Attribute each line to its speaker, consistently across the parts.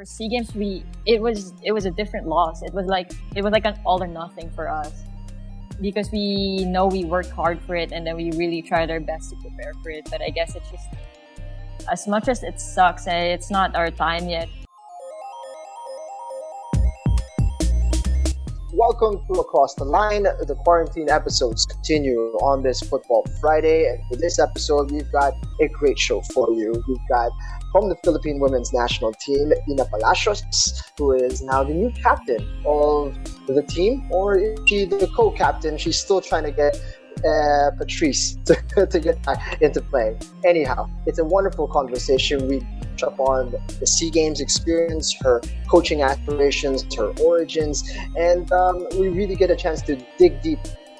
Speaker 1: for SEA Games, we it was it was a different loss. It was like it was like an all or nothing for us because we know we worked hard for it and then we really tried our best to prepare for it. But I guess it's just as much as it sucks eh, it's not our time yet.
Speaker 2: Welcome to Across the Line. The quarantine episodes continue on this Football Friday. And for this episode, we've got a great show for you. We've got from the Philippine women's national team, Inna Palacios, who is now the new captain of the team, or is she the co-captain? She's still trying to get uh, Patrice to, to get back into play. Anyhow, it's a wonderful conversation. We touch up on the SEA Games experience, her coaching aspirations, her origins, and um, we really get a chance to dig deep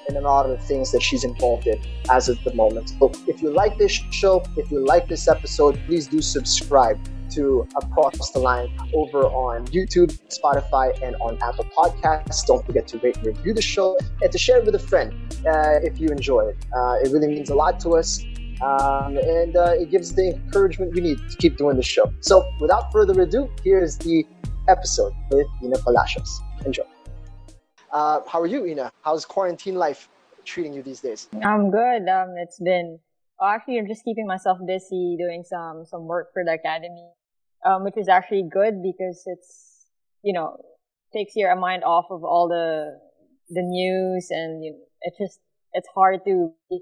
Speaker 2: in a lot of the things that she's involved in as of the moment. So if you like this show, if you like this episode, please do subscribe to Across the Line over on YouTube, Spotify, and on Apple Podcasts. Don't forget to rate and review the show and to share it with a friend uh, if you enjoy it. Uh, it really means a lot to us. Um, and uh, it gives the encouragement we need to keep doing the show. So, without further ado, here's the episode with Inna Palacios. Enjoy. Uh, how are you, Inna? How's quarantine life treating you these days?
Speaker 1: I'm good. Um, it's been well, actually I'm just keeping myself busy doing some some work for the academy, um, which is actually good because it's you know takes your mind off of all the the news and you know, it's just it's hard to be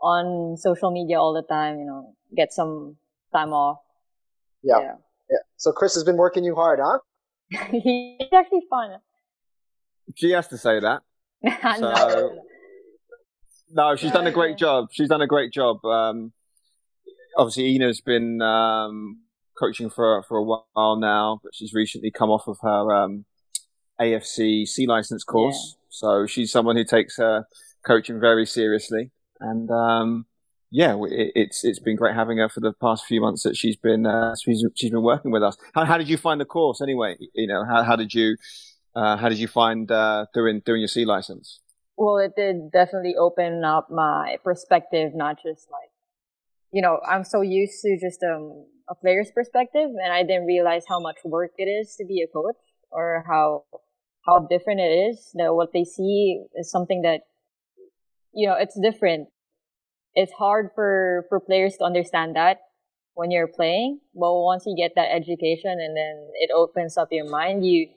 Speaker 1: on social media all the time. You know, get some time off.
Speaker 2: Yeah. Yeah. yeah. So Chris has been working you hard, huh?
Speaker 1: it's actually fun.
Speaker 3: She has to say that. So, no, she's done a great job. She's done a great job. Um, obviously, Inna's been um, coaching for for a while now, but she's recently come off of her um, AFC C license course. Yeah. So she's someone who takes her coaching very seriously, and um, yeah, it, it's it's been great having her for the past few months that she's been uh, she's she's been working with us. How, how did you find the course anyway? You know, how how did you uh, how did you find uh, doing doing your C license?
Speaker 1: Well, it did definitely open up my perspective, not just like, you know, I'm so used to just um, a player's perspective, and I didn't realize how much work it is to be a coach, or how how different it is. That what they see is something that, you know, it's different. It's hard for for players to understand that when you're playing, but once you get that education and then it opens up your mind, you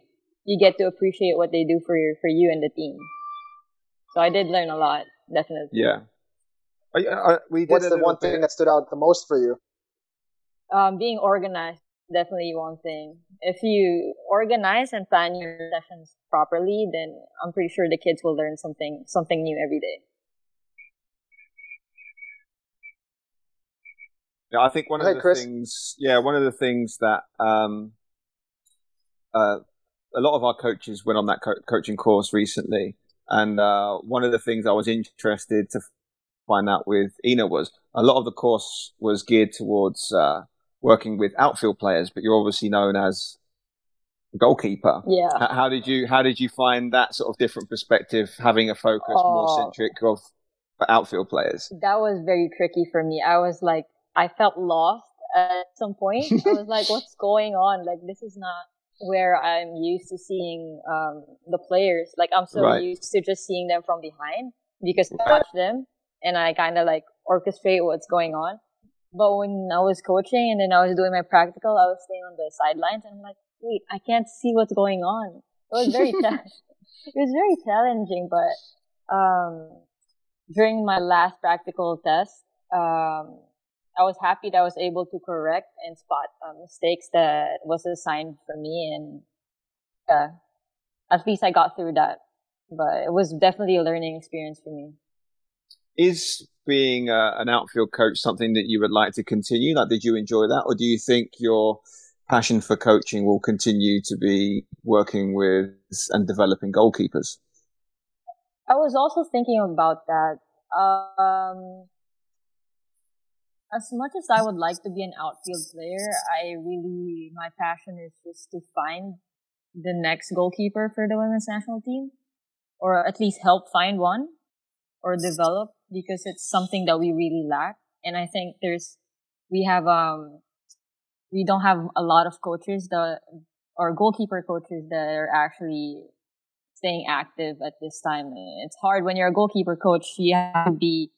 Speaker 1: you get to appreciate what they do for your for you and the team. So I did learn a lot, definitely.
Speaker 3: Yeah.
Speaker 2: I, I, we What's the one bit. thing that stood out the most for you?
Speaker 1: Um, being organized, definitely one thing. If you organize and plan your sessions properly, then I'm pretty sure the kids will learn something something new every day.
Speaker 3: Yeah, I think one of the Chris. things, yeah, one of the things that um, uh, a lot of our coaches went on that co- coaching course recently, and uh, one of the things I was interested to find out with Inna was a lot of the course was geared towards uh, working with outfield players, but you're obviously known as a goalkeeper.
Speaker 1: Yeah.
Speaker 3: How, how did you How did you find that sort of different perspective, having a focus oh, more centric of outfield players?
Speaker 1: That was very tricky for me. I was like, I felt lost at some point. I was like, what's going on? Like, this is not where I'm used to seeing um, the players. Like I'm so right. used to just seeing them from behind because I watch them and I kind of like orchestrate what's going on. But when I was coaching and then I was doing my practical, I was staying on the sidelines and I'm like, wait, I can't see what's going on. It was very it was very challenging, but um, during my last practical test, um, I was happy that I was able to correct and spot uh, mistakes that was assigned for me, and uh, at least I got through that. But it was definitely a learning experience for me.
Speaker 3: Is being uh, an outfield coach something that you would like to continue? Like, did you enjoy that, or do you think your passion for coaching will continue to be working with and developing goalkeepers?
Speaker 1: I was also thinking about that. Um, as much as I would like to be an outfield player, I really, my passion is just to find the next goalkeeper for the women's national team, or at least help find one or develop because it's something that we really lack. And I think there's, we have, um, we don't have a lot of coaches that, or goalkeeper coaches that are actually staying active at this time. It's hard when you're a goalkeeper coach. You have to be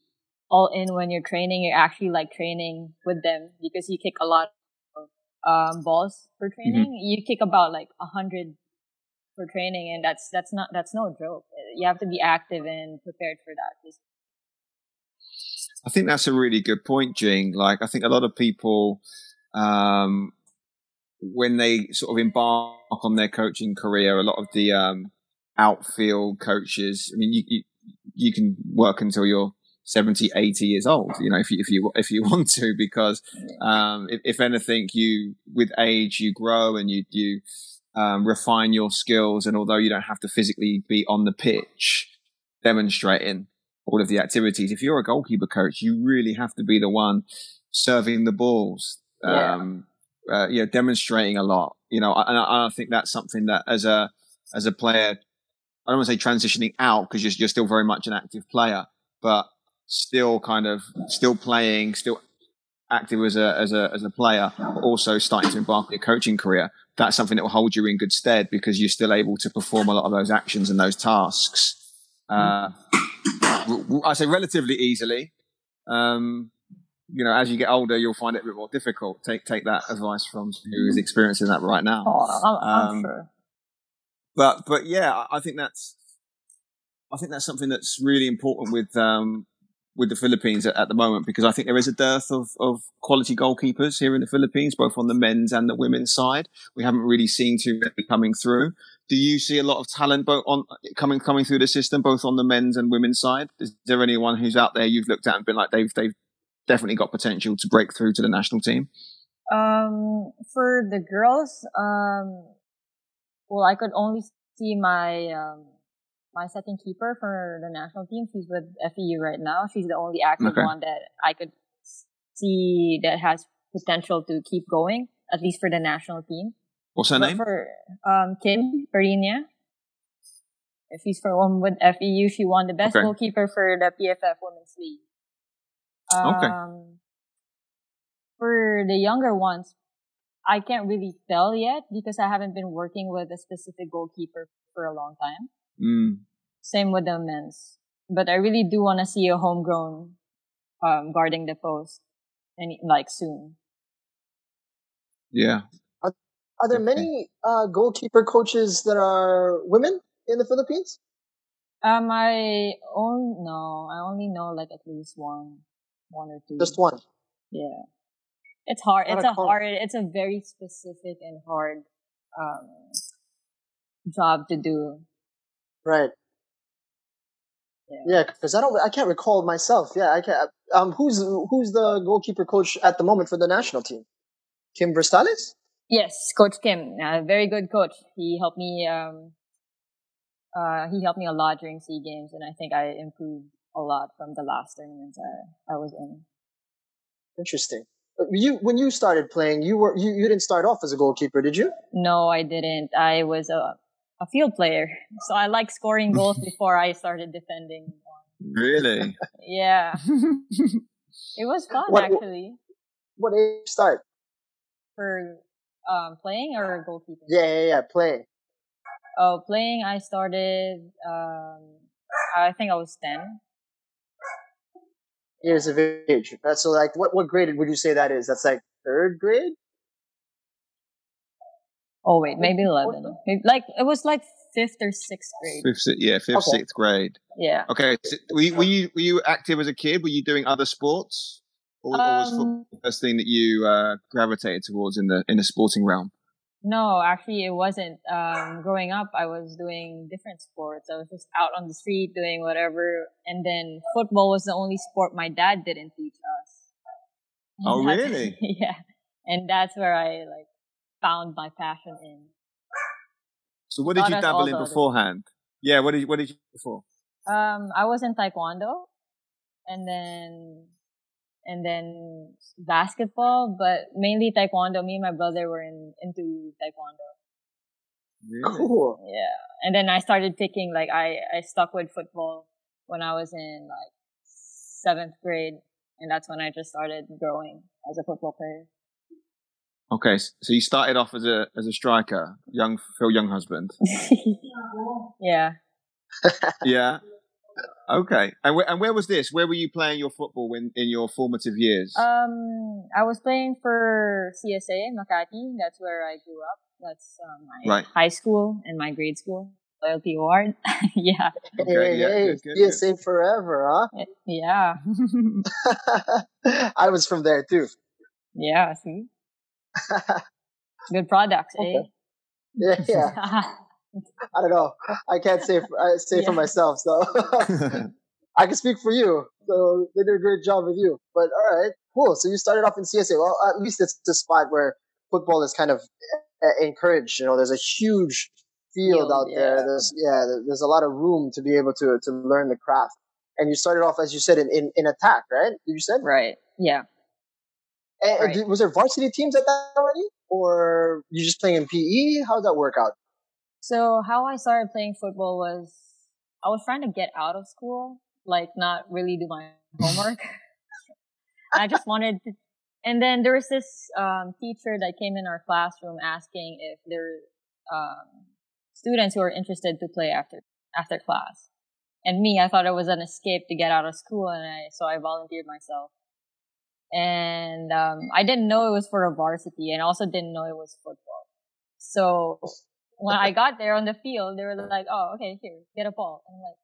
Speaker 1: all in when you're training. You're actually like training with them because you kick a lot of um, balls for mm-hmm. training. Mm-hmm. You kick about like a hundred for training, and that's that's not that's no joke. You have to be active and prepared for that.
Speaker 3: I think that's a really good point, Jing. Like I think a lot of people, um, when they sort of embark on their coaching career, a lot of the um, outfield coaches. I mean, you, you, you can work until you're 70, 80 years old, you know, if you, if you, if you want to, because, um, if, if anything, you, with age, you grow and you, you, um, refine your skills. And although you don't have to physically be on the pitch demonstrating all of the activities, if you're a goalkeeper coach, you really have to be the one serving the balls, um, yeah. uh, you know, demonstrating a lot, you know, and I, I think that's something that as a, as a player, I don't want to say transitioning out because you're, you're still very much an active player, but still kind of still playing, still active as a as a as a player, but also starting to embark on your coaching career. That's something that will hold you in good stead because you're still able to perform a lot of those actions and those tasks. Uh, I say relatively easily. Um, you know, as you get older, you'll find it a bit more difficult. Take take that advice from who is experiencing that right now.
Speaker 1: Oh, I'm, um, sure.
Speaker 3: But but yeah, I think that's I think that's something that's really important with um, with the Philippines at, at, the moment because I think there is a dearth of, of quality goalkeepers here in the Philippines, both on the men's and the women's side. We haven't really seen too many coming through. Do you see a lot of talent both on coming coming through the system, both on the men's and women's side? Is there anyone who's out there you've looked at and been like they've they've definitely got potential to break through to the national team?
Speaker 1: Um, for the girls, um, well, I could only see my um, my second keeper for the national team. She's with FEU right now. She's the only active okay. one that I could see that has potential to keep going, at least for the national team.
Speaker 3: What's her but name?
Speaker 1: For um, Kim Parina. She's from with FEU. She won the best okay. goalkeeper for the PFF Women's League. Um, okay. For the younger ones, I can't really tell yet because I haven't been working with a specific goalkeeper for a long time.
Speaker 3: Mm.
Speaker 1: Same with the men's. But I really do want to see a homegrown um, guarding the post, and like soon.
Speaker 3: Yeah.
Speaker 2: Are, are there many uh, goalkeeper coaches that are women in the Philippines?
Speaker 1: Um, I own no, I only know like at least one, one or two.
Speaker 2: Just one.
Speaker 1: Yeah, it's hard. Not it's a, a hard. It's a very specific and hard um, job to do.
Speaker 2: Right. Yeah, because I don't, I can't recall myself. Yeah, I can't. Um, who's who's the goalkeeper coach at the moment for the national team? Kim Bristales.
Speaker 1: Yes, Coach Kim, a very good coach. He helped me. Um, uh, he helped me a lot during Sea Games, and I think I improved a lot from the last tournament I, I was in.
Speaker 2: Interesting. You when you started playing, you were you, you didn't start off as a goalkeeper, did you?
Speaker 1: No, I didn't. I was a a field player. So I like scoring goals before I started defending.
Speaker 3: Really?
Speaker 1: yeah. it was fun what, actually.
Speaker 2: What age start?
Speaker 1: For um, playing or goalkeeping?
Speaker 2: Yeah, yeah, yeah, playing.
Speaker 1: Oh, playing I started um, I think I was 10
Speaker 2: years of age. So like what what grade would you say that is? That's like third grade?
Speaker 1: Oh wait, maybe eleven. Maybe, like it was like fifth or sixth grade.
Speaker 3: Fifth, yeah, fifth, okay. sixth grade.
Speaker 1: Yeah.
Speaker 3: Okay. So were, you, were you were you active as a kid? Were you doing other sports, or, um, or was football um, the first thing that you uh, gravitated towards in the in the sporting realm?
Speaker 1: No, actually, it wasn't. Um, growing up, I was doing different sports. I was just out on the street doing whatever, and then football was the only sport my dad didn't teach us.
Speaker 3: oh, really?
Speaker 1: yeah, and that's where I like found my passion in.
Speaker 3: So what did Not you dabble in beforehand? Yeah, what did you, what did you before?
Speaker 1: Um, I was in taekwondo, and then and then basketball, but mainly taekwondo. Me and my brother were in into taekwondo.
Speaker 3: Really?
Speaker 2: Cool.
Speaker 1: Yeah, and then I started picking like I I stuck with football when I was in like seventh grade, and that's when I just started growing as a football player.
Speaker 3: Okay, so you started off as a as a striker, young Phil Younghusband.
Speaker 1: yeah.
Speaker 3: yeah. Okay, and where, and where was this? Where were you playing your football in, in your formative years?
Speaker 1: Um, I was playing for CSA in Makati. That's where I grew up. That's um, my right. high school and my grade school. Loyalty Award. yeah.
Speaker 2: Okay, hey, yeah, hey, good, good, CSA good. forever, huh?
Speaker 1: Yeah.
Speaker 2: I was from there too.
Speaker 1: Yeah. See. Good products, eh? okay.
Speaker 2: eh? Yeah, yeah. I don't know. I can't say for, I say yeah. for myself, so I can speak for you. So they did a great job with you. But all right, cool. So you started off in CSA. Well, at least it's the spot where football is kind of eh, encouraged. You know, there's a huge field, field out yeah. there. There's yeah, there's a lot of room to be able to to learn the craft. And you started off, as you said, in in, in attack, right? Did you said
Speaker 1: right? Yeah.
Speaker 2: And right. was there varsity teams at that already, or you just playing in PE? How did that work out?
Speaker 1: So how I started playing football was I was trying to get out of school, like not really do my homework. I just wanted to, and then there was this um, teacher that came in our classroom asking if there um, students who are interested to play after after class. And me, I thought it was an escape to get out of school, and I so I volunteered myself and um, I didn't know it was for a varsity, and also didn't know it was football. So when I got there on the field, they were like, "Oh, okay, here, get a ball." I'm like,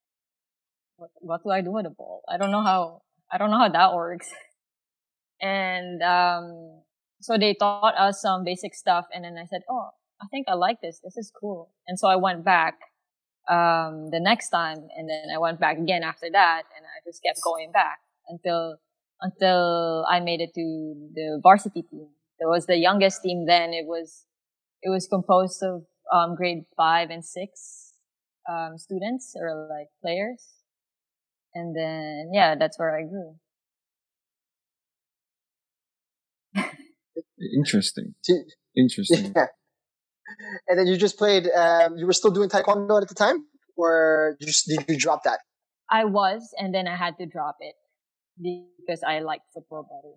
Speaker 1: "What? What do I do with a ball? I don't know how. I don't know how that works." And um, so they taught us some basic stuff, and then I said, "Oh, I think I like this. This is cool." And so I went back um, the next time, and then I went back again after that, and I just kept going back until until I made it to the varsity team. It was the youngest team then. It was it was composed of um, grade five and six um, students or like players, and then yeah, that's where I grew.
Speaker 3: Interesting. Interesting. Yeah.
Speaker 2: And then you just played. Um, you were still doing taekwondo at the time, or did you, did you drop that?
Speaker 1: I was, and then I had to drop it because I like football better.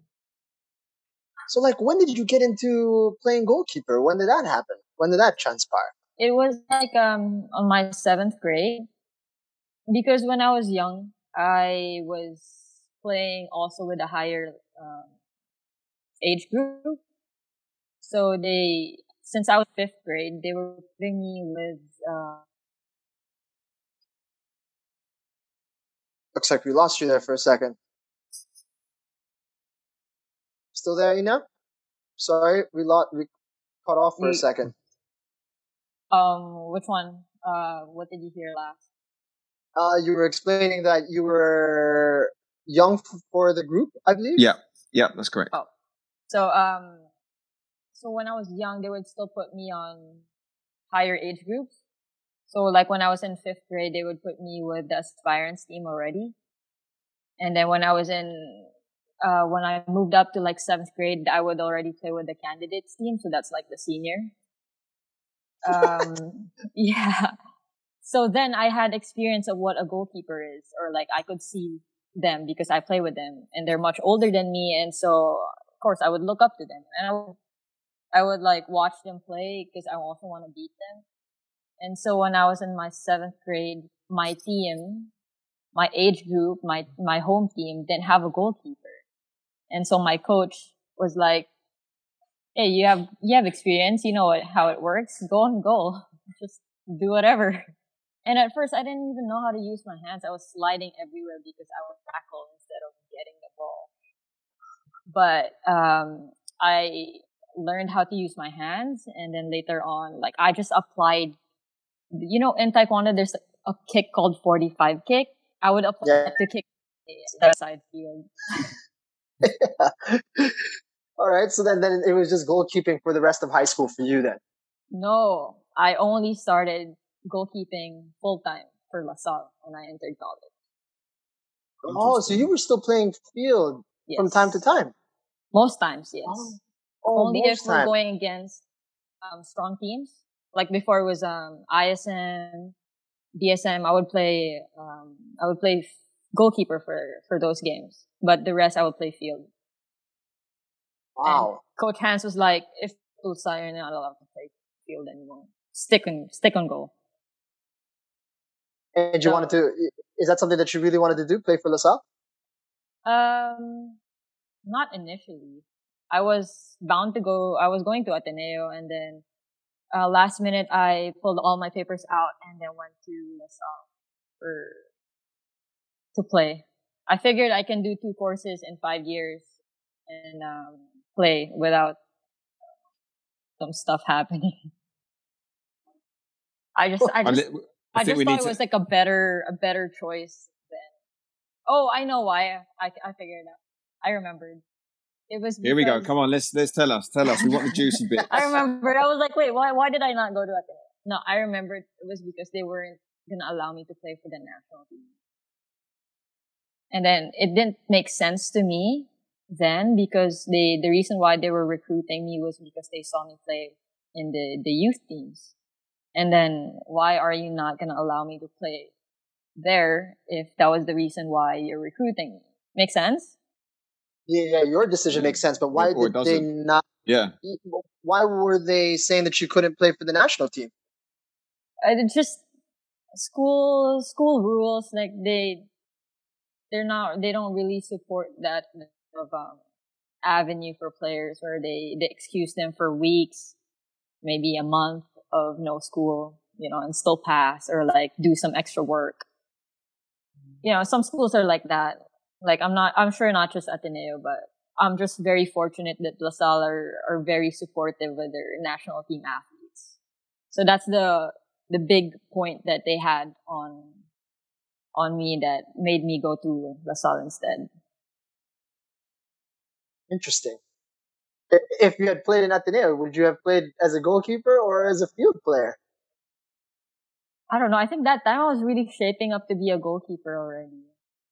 Speaker 2: So, like, when did you get into playing goalkeeper? When did that happen? When did that transpire?
Speaker 1: It was like um on my seventh grade, because when I was young, I was playing also with a higher um, age group. So they, since I was fifth grade, they were putting me with. Uh,
Speaker 2: Looks like we lost you there for a second. Still there, Inna? Sorry, we lost, we cut off for we, a second.
Speaker 1: Um, which one? Uh, what did you hear last?
Speaker 2: Uh, you were explaining that you were young for the group, I believe.
Speaker 3: Yeah, yeah, that's correct.
Speaker 1: Oh, so um, so when I was young, they would still put me on higher age groups. So like when I was in fifth grade, they would put me with the aspirants team already. And then when I was in uh, when I moved up to like seventh grade, I would already play with the candidates team. So that's like the senior. Um, yeah. So then I had experience of what a goalkeeper is, or like I could see them because I play with them and they're much older than me. And so, of course, I would look up to them and I would, I would like watch them play because I also want to beat them. And so when I was in my seventh grade, my team, my age group, my, my home team didn't have a goalkeeper. And so my coach was like, Hey, you have, you have experience. You know how it works. Go and go. Just do whatever. And at first I didn't even know how to use my hands. I was sliding everywhere because I would tackle instead of getting the ball. But, um, I learned how to use my hands. And then later on, like I just applied, you know, in Taekwondo, there's a kick called 45 kick. I would apply yeah. to kick the side field.
Speaker 2: All right. So then, then it was just goalkeeping for the rest of high school for you then.
Speaker 1: No, I only started goalkeeping full time for LaSalle when I entered college.
Speaker 2: Oh, so you were still playing field yes. from time to time?
Speaker 1: Most times, yes. Oh, oh only if we're going against um, strong teams. Like before it was um, ISM, DSM. I would play. Um, I would play goalkeeper for for those games but the rest I will play field.
Speaker 2: Wow.
Speaker 1: And Coach Hans was like, if Tulsa, you're not allowed to play field anymore. Stick on, stick on goal.
Speaker 2: And you so, wanted to, is that something that you really wanted to do, play for LaSalle?
Speaker 1: Um, not initially. I was bound to go, I was going to Ateneo and then, uh, last minute I pulled all my papers out and then went to LaSalle for, to play. I figured I can do two courses in five years and, um, play without some stuff happening. I just, I just, I, I just thought it was to... like a better, a better choice than. Oh, I know why. I, I figured out. I remembered. It was.
Speaker 3: Here we go. Come on, let's let's tell us. Tell us. We want the juicy bit.
Speaker 1: I remembered. I was like, wait, why why did I not go to that? No, I remembered it was because they weren't gonna allow me to play for the national team. And then it didn't make sense to me then because they the reason why they were recruiting me was because they saw me play in the the youth teams. And then why are you not going to allow me to play there if that was the reason why you're recruiting me? Make sense?
Speaker 2: Yeah, your decision makes sense, but why or did they not?
Speaker 3: Yeah.
Speaker 2: Why were they saying that you couldn't play for the national team?
Speaker 1: It's just school school rules. Like they, they're not. They don't really support that of um, avenue for players where they they excuse them for weeks, maybe a month, of no school, you know, and still pass or like do some extra work. You know, some schools are like that. Like I'm not, I'm sure not just Ateneo, but I'm just very fortunate that LaSalle are, are very supportive with their national team athletes. So that's the, the big point that they had on, on me that made me go to LaSalle instead.
Speaker 2: Interesting if you had played in Ateneo, would you have played as a goalkeeper or as a field player?
Speaker 1: I don't know. I think that time I was really shaping up to be a goalkeeper already.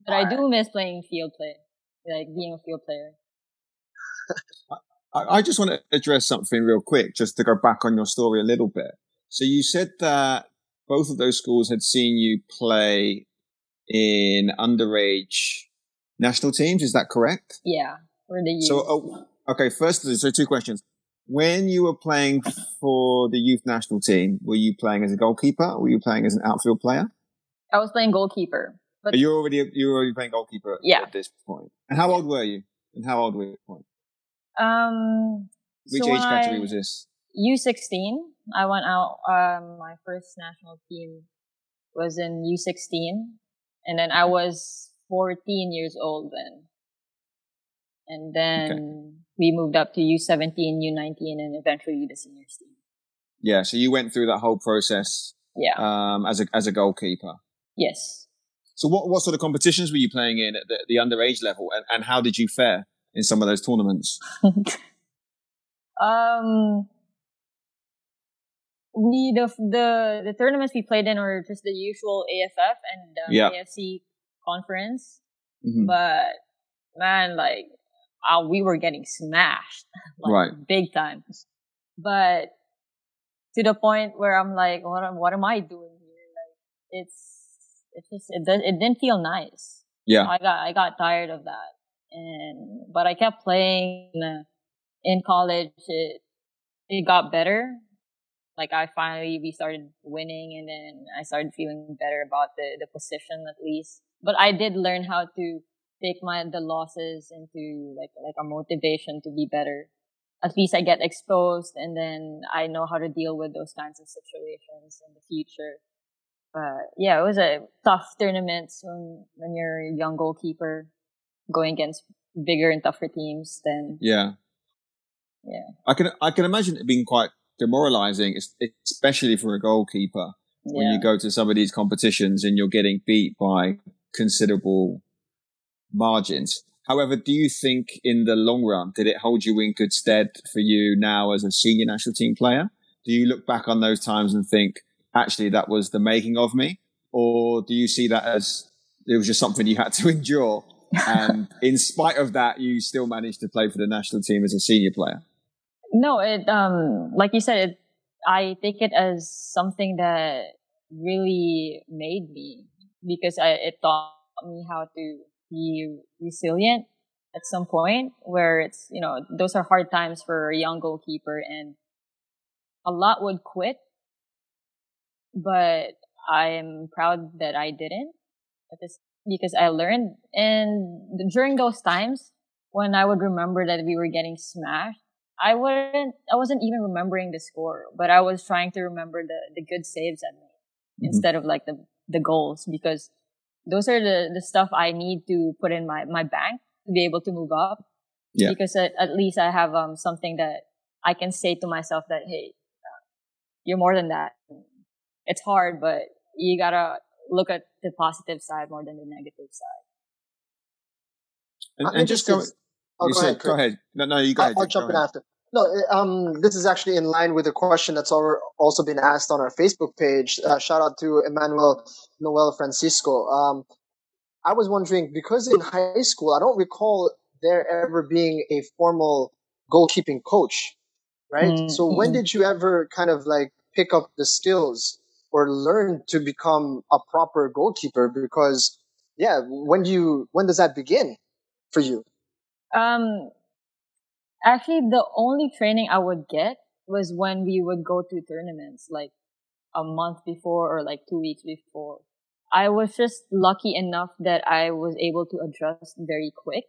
Speaker 1: But All I do miss playing field play, like being a field player.
Speaker 3: I, I just want to address something real quick, just to go back on your story a little bit. So you said that both of those schools had seen you play in underage national teams. Is that correct?
Speaker 1: Yeah, for the youth.
Speaker 3: So, uh, Okay, first, so two questions. When you were playing for the youth national team, were you playing as a goalkeeper or were you playing as an outfield player?
Speaker 1: I was playing goalkeeper.
Speaker 3: But you already you were already playing goalkeeper
Speaker 1: yeah.
Speaker 3: at this point. And how old were you? And how old were you at this point?
Speaker 1: Um,
Speaker 3: which so age category I, was this?
Speaker 1: U sixteen. I went out. Um, my first national team was in U sixteen, and then I was fourteen years old then. And then okay we moved up to U17, U19, and eventually the seniors team.
Speaker 3: Yeah, so you went through that whole process.
Speaker 1: Yeah.
Speaker 3: Um, as a as a goalkeeper.
Speaker 1: Yes.
Speaker 3: So what what sort of competitions were you playing in at the, the underage level, and, and how did you fare in some of those tournaments?
Speaker 1: um, we the the the tournaments we played in were just the usual AFF and um, yeah. AFC conference, mm-hmm. but man, like uh, we were getting smashed, like,
Speaker 3: right,
Speaker 1: big time. But to the point where I'm like, what am, what am I doing here? Like, it's, it's just, it, it didn't feel nice.
Speaker 3: Yeah.
Speaker 1: I got, I got tired of that. And, but I kept playing in college. It, it got better. Like I finally, we started winning and then I started feeling better about the, the position at least. But I did learn how to take my the losses into like like a motivation to be better. At least I get exposed and then I know how to deal with those kinds of situations in the future. But yeah, it was a tough tournament when when you're a young goalkeeper going against bigger and tougher teams then
Speaker 3: Yeah.
Speaker 1: Yeah.
Speaker 3: I can I can imagine it being quite demoralizing, especially for a goalkeeper when yeah. you go to some of these competitions and you're getting beat by considerable margins. However, do you think in the long run, did it hold you in good stead for you now as a senior national team player? Do you look back on those times and think, actually, that was the making of me? Or do you see that as it was just something you had to endure? and in spite of that, you still managed to play for the national team as a senior player?
Speaker 1: No, it, um, like you said, it, I take it as something that really made me because I, it taught me how to be resilient at some point where it's, you know, those are hard times for a young goalkeeper and a lot would quit. But I'm proud that I didn't because I learned. And during those times when I would remember that we were getting smashed, I wouldn't, I wasn't even remembering the score, but I was trying to remember the, the good saves I made mm-hmm. instead of like the, the goals because those are the, the stuff I need to put in my, my bank to be able to move up. Yeah. Because at, at least I have, um, something that I can say to myself that, Hey, uh, you're more than that. It's hard, but you gotta look at the positive side more than the negative side.
Speaker 3: And, and just go, oh, go, ahead, go ahead. No, no, you go
Speaker 2: I'll,
Speaker 3: ahead. I'll
Speaker 2: jump in after. No, um, this is actually in line with a question that's also been asked on our Facebook page. Uh, shout out to Emmanuel Noel Francisco. Um, I was wondering because in high school, I don't recall there ever being a formal goalkeeping coach, right? Mm-hmm. So when did you ever kind of like pick up the skills or learn to become a proper goalkeeper? Because yeah, when do you when does that begin for you?
Speaker 1: Um, actually, the only training I would get was when we would go to tournaments, like a month before or like two weeks before. I was just lucky enough that I was able to adjust very quick.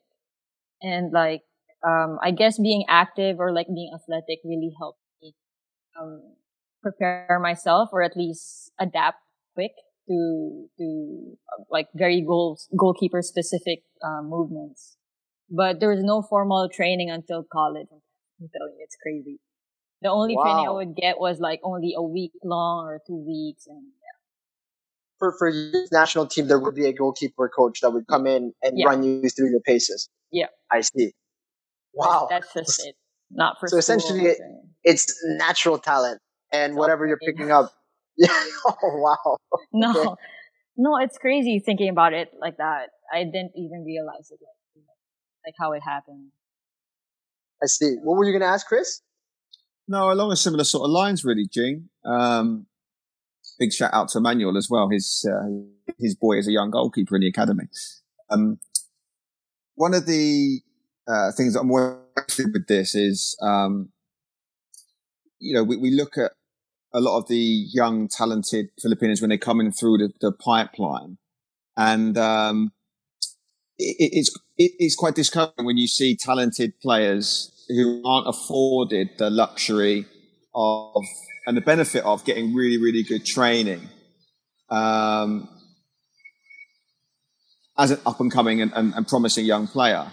Speaker 1: And like, um, I guess being active or like being athletic really helped me, um, prepare myself or at least adapt quick to, to uh, like very goals, goalkeeper specific, uh, movements. But there was no formal training until college. I'm telling you, it's crazy. The only wow. training I would get was like only a week long or two weeks and
Speaker 2: for for your national team, there would be a goalkeeper coach that would come in and yeah. run you through your paces.
Speaker 1: Yeah,
Speaker 2: I see. Wow,
Speaker 1: that's just it. Not for
Speaker 2: so essentially, it, it's natural talent and whatever you're picking up. Yeah. oh wow.
Speaker 1: No, okay. no, it's crazy thinking about it like that. I didn't even realize it, like, like how it happened.
Speaker 2: I see. What were you going to ask, Chris?
Speaker 3: No, along a similar sort of lines, really, Gene. Um, big shout out to Emmanuel as well. His uh, his boy is a young goalkeeper in the academy. Um, one of the uh, things that I'm working with this is, um, you know, we, we look at a lot of the young, talented Filipinos when they come in through the, the pipeline, and um, it, it's it, it's quite discouraging when you see talented players who aren't afforded the luxury of and the benefit of getting really, really good training um, as an up and coming and, and, and, promising young player.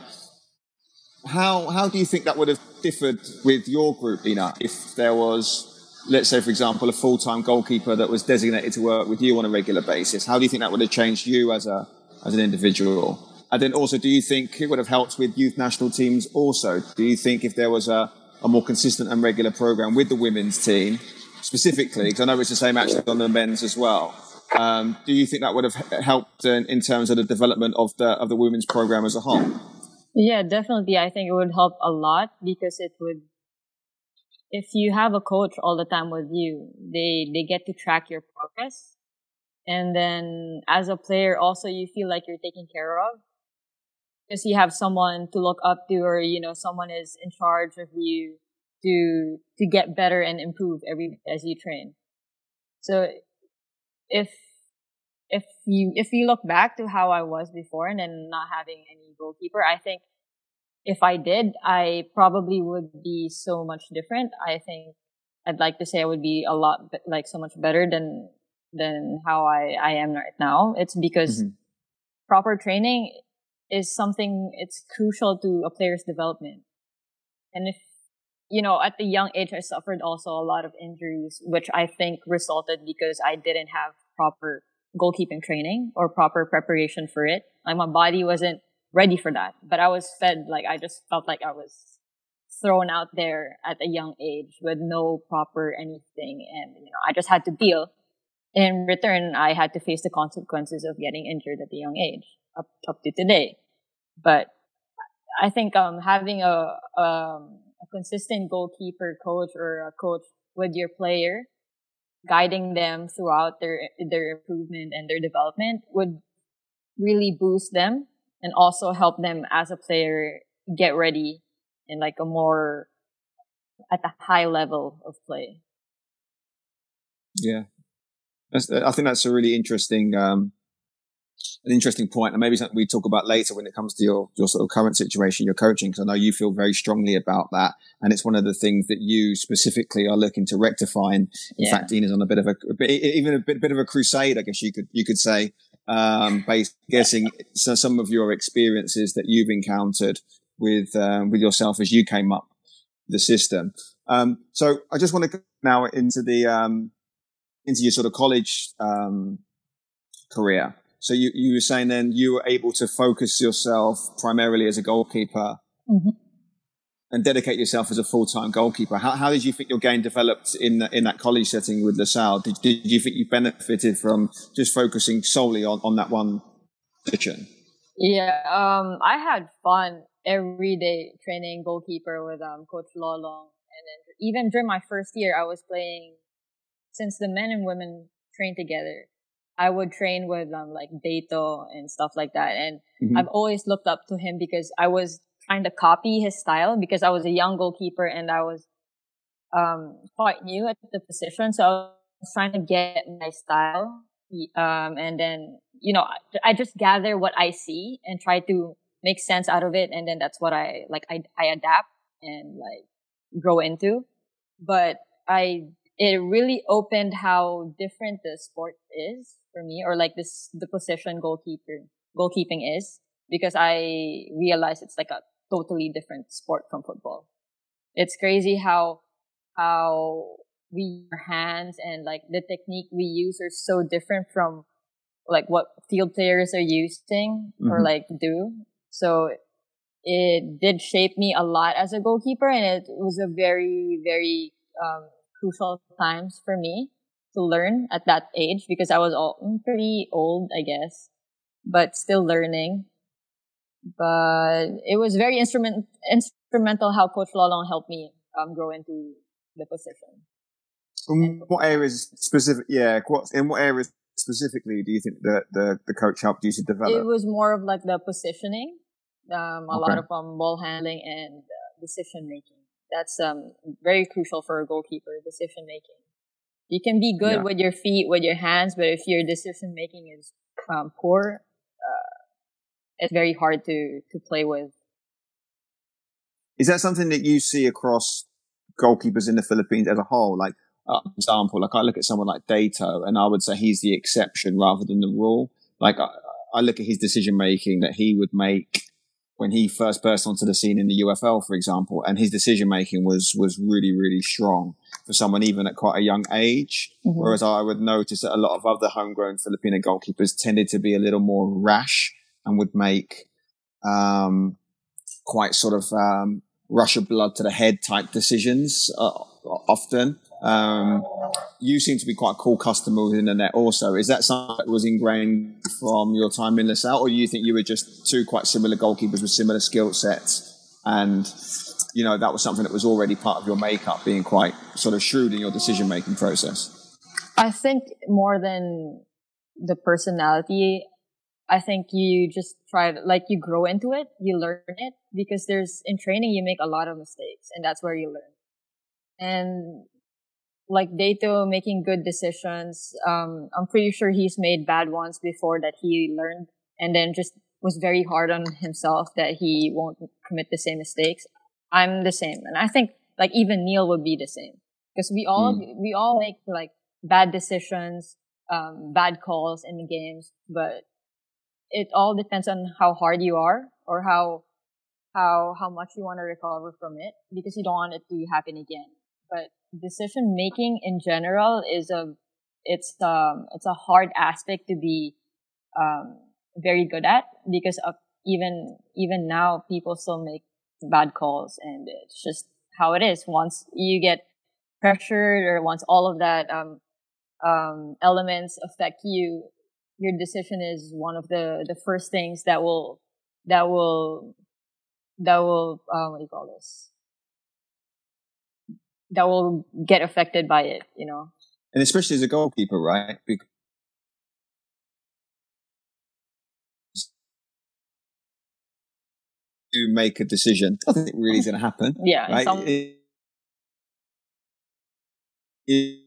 Speaker 3: How how do you think that would have differed with your group, Inna, if there was, let's say, for example, a full time goalkeeper that was designated to work with you on a regular basis? How do you think that would have changed you as a as an individual? And then also, do you think it would have helped with youth national teams? Also, do you think if there was a a more consistent and regular program with the women's team, specifically, because I know it's the same actually on the men's as well. Um, do you think that would have helped in, in, terms of the development of the of the women's program as a whole?
Speaker 1: Yeah, definitely. I think it would help a lot because it would. If you have a coach all the time with you, they they get to track your progress, and then as a player, also you feel like you're taken care of because you have someone to look up to, or you know, someone is in charge of you to to get better and improve every as you train. So if if you if you look back to how I was before and then not having any goalkeeper, I think if I did, I probably would be so much different. I think I'd like to say I would be a lot like so much better than than how I I am right now. It's because mm-hmm. proper training is something it's crucial to a player's development. And if you know, at the young age, I suffered also a lot of injuries, which I think resulted because I didn't have proper goalkeeping training or proper preparation for it. Like my body wasn't ready for that, but I was fed, like I just felt like I was thrown out there at a young age with no proper anything. And, you know, I just had to deal. In return, I had to face the consequences of getting injured at a young age up, up to today. But I think, um, having a, um, a consistent goalkeeper coach or a coach with your player, guiding them throughout their their improvement and their development would really boost them and also help them as a player get ready in like a more at a high level of play.
Speaker 3: Yeah, I think that's a really interesting, um, an interesting point, and maybe something we talk about later when it comes to your your sort of current situation, your coaching, because I know you feel very strongly about that, and it's one of the things that you specifically are looking to rectify. And in yeah. fact, Dean is on a bit of a, even a bit, bit of a crusade, I guess you could you could say, um, based guessing so some of your experiences that you've encountered with um, with yourself as you came up the system. Um, so I just want to go now into the um, into your sort of college um, career. So you, you were saying then you were able to focus yourself primarily as a goalkeeper mm-hmm. and dedicate yourself as a full time goalkeeper. How, how did you think your game developed in in that college setting with LaSalle? Did, did you think you benefited from just focusing solely on, on that one position?
Speaker 1: Yeah, um, I had fun every day training goalkeeper with um, Coach Lolong. And then even during my first year, I was playing, since the men and women trained together, I would train with um, like Deyto and stuff like that. And mm-hmm. I've always looked up to him because I was trying to copy his style because I was a young goalkeeper and I was um, quite new at the position. So I was trying to get my style. Um, and then, you know, I just gather what I see and try to make sense out of it. And then that's what I, like, I, I adapt and like grow into. But I, it really opened how different the sport is for me or like this, the position goalkeeper, goalkeeping is because I realized it's like a totally different sport from football. It's crazy how, how we our hands and like the technique we use are so different from like what field players are using mm-hmm. or like do. So it did shape me a lot as a goalkeeper and it was a very, very, um, crucial times for me to learn at that age because I was all mm, pretty old, I guess, but still learning. But it was very instrument, instrumental how Coach Lolong helped me um, grow into the position.
Speaker 3: In what areas specific? Yeah, what in what areas specifically do you think that the the coach helped you to develop?
Speaker 1: It was more of like the positioning, um, a okay. lot of um, ball handling and uh, decision making. That's um very crucial for a goalkeeper. Decision making. You can be good yeah. with your feet, with your hands, but if your decision making is um, poor, uh, it's very hard to to play with.
Speaker 3: Is that something that you see across goalkeepers in the Philippines as a whole? Like, uh, example, like I look at someone like Deyto, and I would say he's the exception rather than the rule. Like I, I look at his decision making that he would make when he first burst onto the scene in the UFL, for example, and his decision making was was really really strong for someone even at quite a young age. Mm-hmm. Whereas I would notice that a lot of other homegrown Filipino goalkeepers tended to be a little more rash and would make um, quite sort of um, rush of blood to the head type decisions uh, often. Um, you seem to be quite a cool customer within the net also. Is that something that was ingrained from your time in LaSalle or do you think you were just two quite similar goalkeepers with similar skill sets and you know that was something that was already part of your makeup being quite sort of shrewd in your decision making process?
Speaker 1: I think more than the personality, I think you just try like you grow into it, you learn it because there's in training you make a lot of mistakes and that's where you learn. And like Deyto making good decisions. Um, I'm pretty sure he's made bad ones before that he learned and then just was very hard on himself that he won't commit the same mistakes. I'm the same. And I think like even Neil would be the same because we all, mm. we all make like bad decisions, um, bad calls in the games, but it all depends on how hard you are or how, how, how much you want to recover from it because you don't want it to happen again. But decision making in general is a it's um it's a hard aspect to be um very good at because of even even now people still make bad calls and it's just how it is. Once you get pressured or once all of that um um elements affect you your decision is one of the the first things that will that will that will um what do you call this that will get affected by it, you know.
Speaker 3: And especially as a goalkeeper, right? Because make a decision. I think it really is going to happen.
Speaker 1: Yeah.
Speaker 3: Right?
Speaker 1: Some,
Speaker 3: It- it-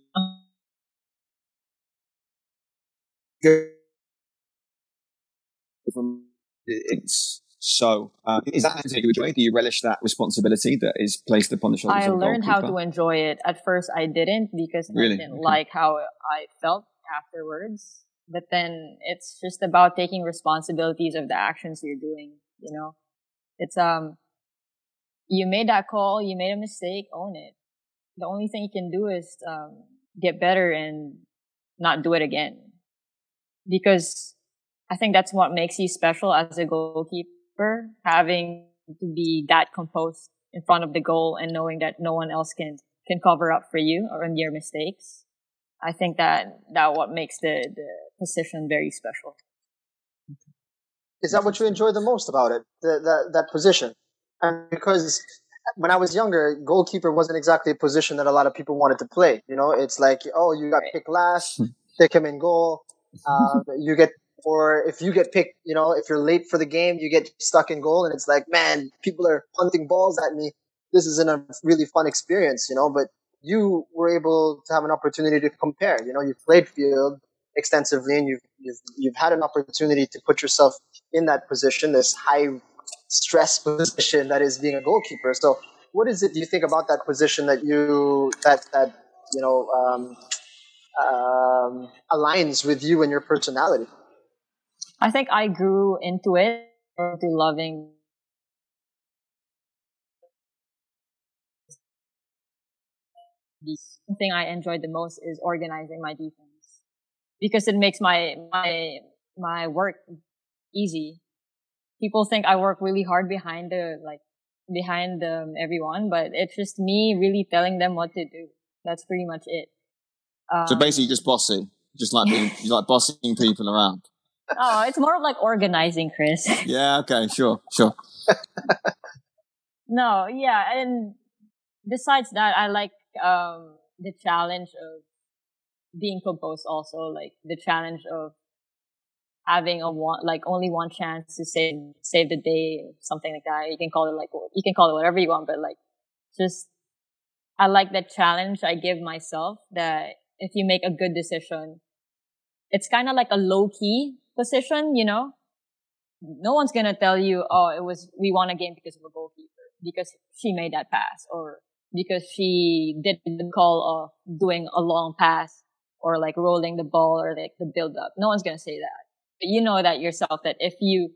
Speaker 3: from it's so uh, is that something you enjoy? Do you relish that responsibility that is placed upon the shoulders
Speaker 1: I
Speaker 3: of a goalkeeper?
Speaker 1: I learned how to enjoy it. At first, I didn't because
Speaker 3: Really?
Speaker 1: I didn't
Speaker 3: Okay.
Speaker 1: like how I felt afterwards. But then it's just about taking responsibilities of the actions you're doing. You know, it's um, you made that call, you made a mistake, own it. The only thing you can do is um, get better and not do it again. Because I think that's what makes you special as a goalkeeper, having to be that composed in front of the goal and knowing that no one else can can cover up for you or on your mistakes. I think that that what makes the the position very special.
Speaker 2: Is that what you enjoy the most about it? The, that that position? And because when I was younger, goalkeeper wasn't exactly a position that a lot of people wanted to play. You know, it's like, oh, you got
Speaker 1: Right.
Speaker 2: picked last, pick him in goal. Um, you get, or if you get picked, you know, if you're late for the game, you get stuck in goal, and it's like, man, people are punting balls at me. This isn't a really fun experience, you know. But you were able to have an opportunity to compare. You know, you've played field extensively, and you've you've you've had an opportunity to put yourself in that position, this high stress position that is being a goalkeeper. So, what is it do you think about that position that you that that you know um, um, aligns with you and your personality?
Speaker 1: I think I grew into it, into loving the thing I enjoyed the most is organizing my defense because it makes my my my work easy. People think I work really hard behind the like behind um, everyone, but it's just me really telling them what to do. That's pretty much it. Um,
Speaker 3: So basically, just bossing, just like being, like bossing people around.
Speaker 1: Oh, it's more of like organizing, Chris.
Speaker 3: Yeah. Okay. Sure. Sure.
Speaker 1: No, yeah, and besides that, I like um the challenge of being composed. Also, like the challenge of having a one, like only one chance to save save the day, something like that. You can call it like you can call it whatever you want, but like just I like that challenge I give myself. That if you make a good decision, it's kind of like a low key position, you know. No one's gonna tell you, oh, it was we won a game because of a goalkeeper because she made that pass or because she did the call of doing a long pass or like rolling the ball or like the build up. No one's going to say that. But you know that yourself that if you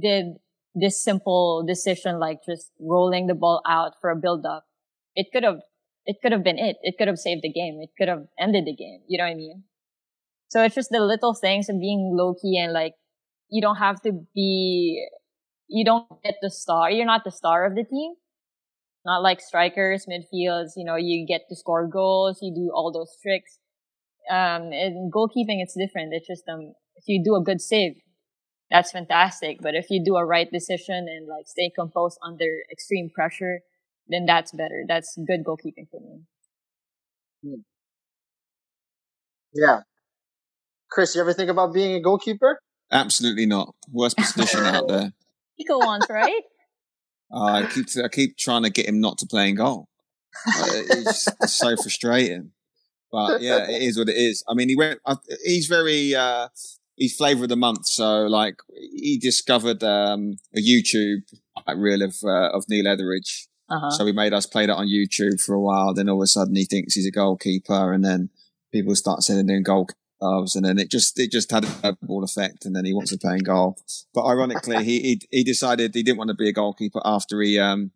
Speaker 1: did this simple decision like just rolling the ball out for a build up, it could have it could have been it. It could have saved the game. It could have ended the game. You know what I mean? So it's just the little things of being low key and like you don't have to be you don't get the star. You're not the star of the team. Not like strikers, midfields, you know, you get to score goals, you do all those tricks. Um, in goalkeeping, it's different. It's just, um, if you do a good save, that's fantastic. But if you do a right decision and like stay composed under extreme pressure, then that's better. That's good goalkeeping for me.
Speaker 2: Yeah. Chris, you ever think about being a goalkeeper?
Speaker 3: Absolutely not. Worst position out there.
Speaker 1: Eco wants, right?
Speaker 3: Uh, I keep I keep trying to get him not to play in goal. Uh, it's, it's so frustrating. But yeah, it is what it is. I mean, he went. Uh, he's very. Uh, he's flavour of the month. So like, he discovered um, a YouTube like, reel of uh, of Neil Etheridge.
Speaker 1: Uh-huh.
Speaker 3: So he made us play that on YouTube for a while. Then all of a sudden, he thinks he's a goalkeeper, and then people start sending in goal gloves, and then it just it just had a ball effect, and then he wants to play in goal. But ironically, he, he he decided he didn't want to be a goalkeeper after he um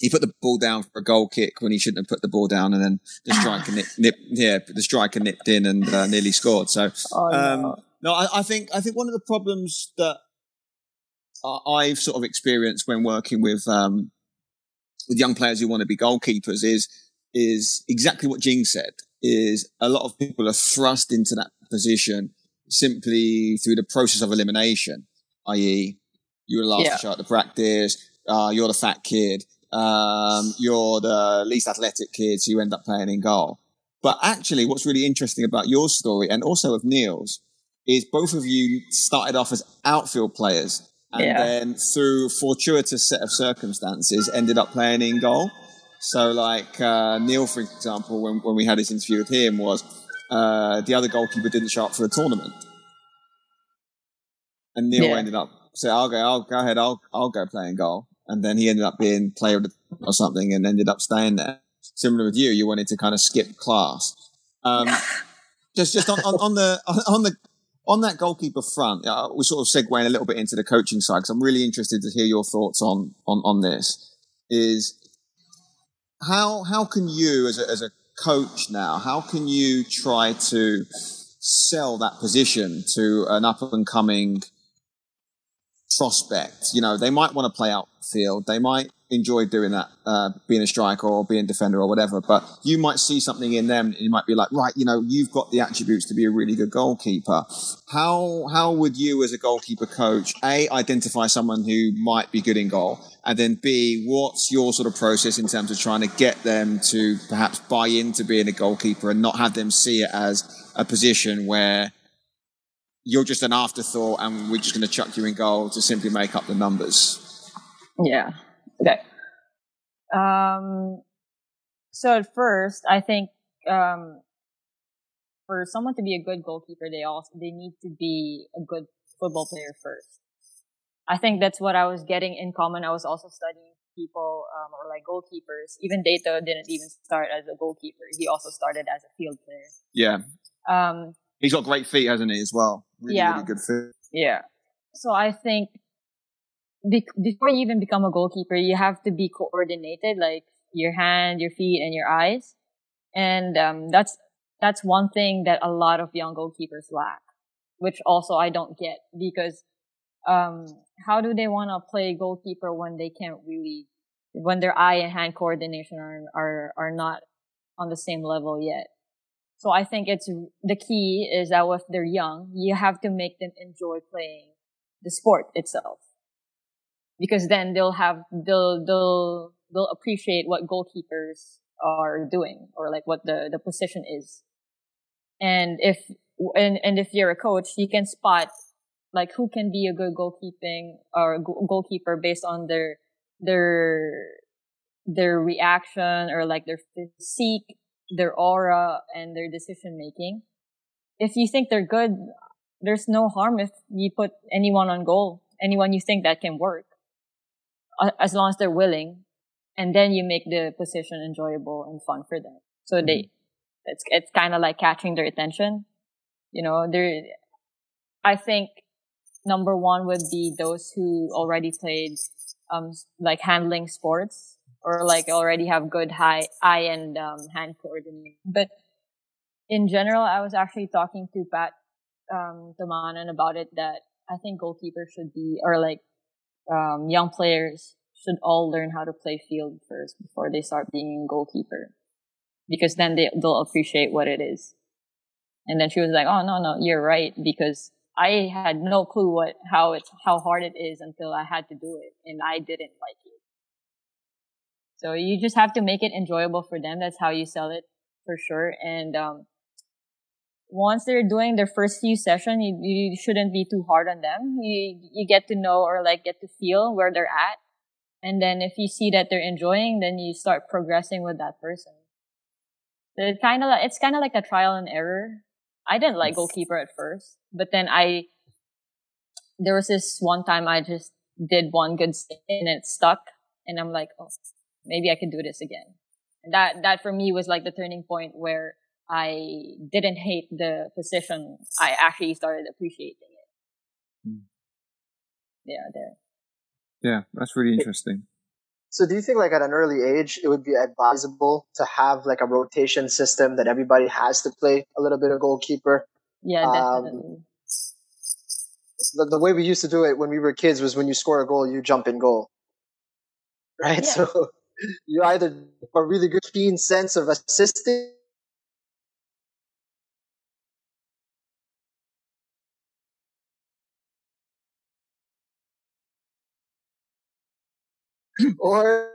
Speaker 3: he put the ball down for a goal kick when he shouldn't have put the ball down, and then the striker nip, nip yeah the striker nipped in and uh, nearly scored. So
Speaker 1: Oh,
Speaker 3: um,
Speaker 1: no.
Speaker 3: no, I, I think I think one of the problems that I've sort of experienced when working with um, with young players who want to be goalkeepers is is exactly what Jing said. Is a lot of people are thrust into that position simply through the process of elimination, i.e., you were the last
Speaker 1: Yeah.
Speaker 3: to show up to practice. Uh, you're the fat kid. Um, you're the least athletic kid, so you end up playing in goal. But actually, what's really interesting about your story and also of Neil's is both of you started off as outfield players and yeah. then through fortuitous set of circumstances ended up playing in goal. So like uh, Neil, for example, when, when we had this interview with him was uh, the other goalkeeper didn't show up for the tournament. And Neil yeah. ended up saying, I'll go, I'll go ahead, I'll, I'll go play in goal. And then he ended up being player or something and ended up staying there. Similar with you, you wanted to kind of skip class. Um, just, just on, on, on the, on, on the, on that goalkeeper front, uh, we're sort of segueing a little bit into the coaching side because I'm really interested to hear your thoughts on on on this. Is how how can you as a, as a coach now? How can you try to sell that position to an up and coming prospect? You know, they might want to play outfield. They might enjoy doing that, uh, being a striker or being a defender or whatever. But you might see something in them, and you might be like, right, you know, you've got the attributes to be a really good goalkeeper. How how would you, as a goalkeeper coach, a identify someone who might be good in goal, and then b what's your sort of process in terms of trying to get them to perhaps buy into being a goalkeeper and not have them see it as a position where you're just an afterthought and we're just going to chuck you in goal to simply make up the numbers.
Speaker 1: Yeah. Okay. Um, so at first, I think um, for someone to be a good goalkeeper, they also they need to be a good football player first. I think that's what I was getting in common. I was also studying people um, or like goalkeepers. Even Deyto didn't even start as a goalkeeper. He also started as a field player.
Speaker 3: Yeah. Um, He's got great feet, hasn't he, as well? Really, yeah. really good feet.
Speaker 1: Yeah. So I think be- before you even become a goalkeeper, you have to be coordinated, like your hand, your feet, and your eyes. And um, that's that's one thing that a lot of young goalkeepers lack, which also I don't get because um, how do they want to play goalkeeper when they can't really, when their eye and hand coordination are are are not on the same level yet? So I think it's the key is that if they're young, you have to make them enjoy playing the sport itself because then they'll have they'll they'll they'll appreciate what goalkeepers are doing or like what the the position is. And if and, and if you're a coach you can spot like who can be a good goalkeeping or goalkeeper based on their their their reaction or like their physique their aura and their decision making if you think they're good there's no harm if you put anyone on goal anyone you think that can work as long as they're willing, and then you make the position enjoyable and fun for them. So mm-hmm. they, it's it's kind of like catching their attention. You know, there. I think number one would be those who already played, um, like handling sports or like already have good high eye and um, hand coordination. But in general, I was actually talking to Pat um, Tamanan about it that I think goalkeepers should be, or like um, young players should all learn how to play field first before they start being goalkeeper, because then they they'll appreciate what it is. And then she was like, "Oh no, no, you're right," because I had no clue what how it's how hard it is until I had to do it, and I didn't like it. So you just have to make it enjoyable for them. That's how you sell it for sure. And um, once they're doing their first few sessions, you, you shouldn't be too hard on them. You, you get to know or like get to feel where they're at. And then if you see that they're enjoying, then you start progressing with that person. It's kind of like, it's kind of like a trial and error. I didn't like goalkeeper at first, but then I, there was this one time I just did one good stint and it stuck. And I'm like, oh, maybe I can do this again. And that, that for me was like the turning point where I didn't hate the position. I actually started appreciating it. Hmm. Yeah, there.
Speaker 3: Yeah, that's really interesting.
Speaker 2: So do you think like at an early age it would be advisable to have like a rotation system that everybody has to play a little bit of goalkeeper?
Speaker 1: Yeah, um, definitely. Um,
Speaker 2: the, the way we used to do it when we were kids was when you score a goal, you jump in goal. Right? Yeah. So you either a really good keen sense of assisting or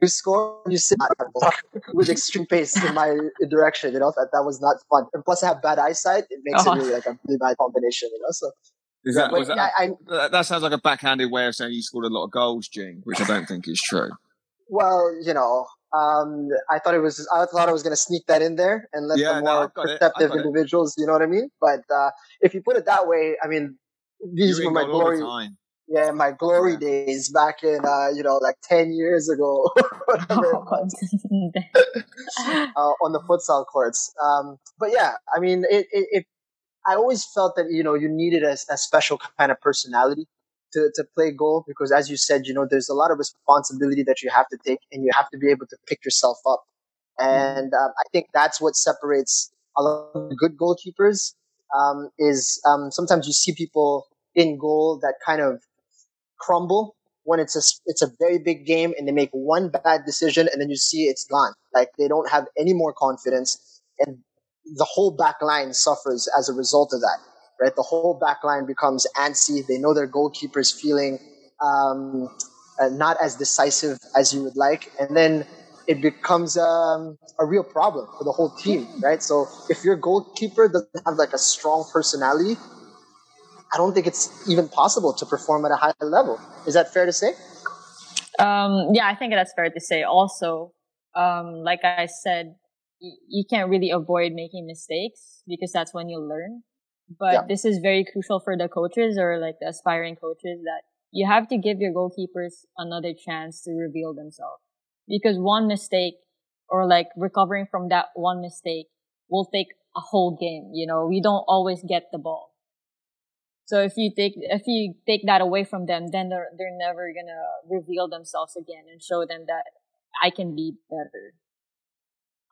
Speaker 2: you score, you sit with extreme pace in my direction. You know that that was not fun. And plus, I have bad eyesight. It makes oh. it really like a really bad combination. You know, so.
Speaker 3: Is that, that, yeah, I, that sounds like a backhanded way of saying you scored a lot of goals, Jing, which I don't think is true.
Speaker 2: Well, you know, um, I thought it was. I thought I was going to sneak that in there and let yeah, the more no, perceptive individuals. It. You know what I mean? But uh, if you put it that way, I mean, these were my glory. Yeah, my glory yeah. days back in uh, you know like ten years ago, whatever oh, uh, on the futsal courts. Um, but yeah, I mean, it, it, it, I always felt that you know you needed a, a special kind of personality to, to play goal because as you said, you know, there's a lot of responsibility that you have to take and you have to be able to pick yourself up. And um, I think that's what separates a lot of good goalkeepers um, is um, sometimes you see people in goal that kind of crumble when it's a it's a very big game and they make one bad decision and then you see it's gone. Like they don't have any more confidence and the whole back line suffers as a result of that right? The whole back line becomes antsy. They know their goalkeeper's feeling um, uh, not as decisive as you would like. And then it becomes um, a real problem for the whole team, right? So if your goalkeeper doesn't have like a strong personality, I don't think it's even possible to perform at a high level. Is that fair to say?
Speaker 1: Um, yeah, I think that's fair to say. Also, um, like I said, you can't really avoid making mistakes because that's when you learn. But yeah. this is very crucial for the coaches or like the aspiring coaches that you have to give your goalkeepers another chance to reveal themselves. Because one mistake or like recovering from that one mistake will take a whole game. You know, we don't always get the ball. So if you take, if you take that away from them, then they're, they're never gonna reveal themselves again and show them that I can be better.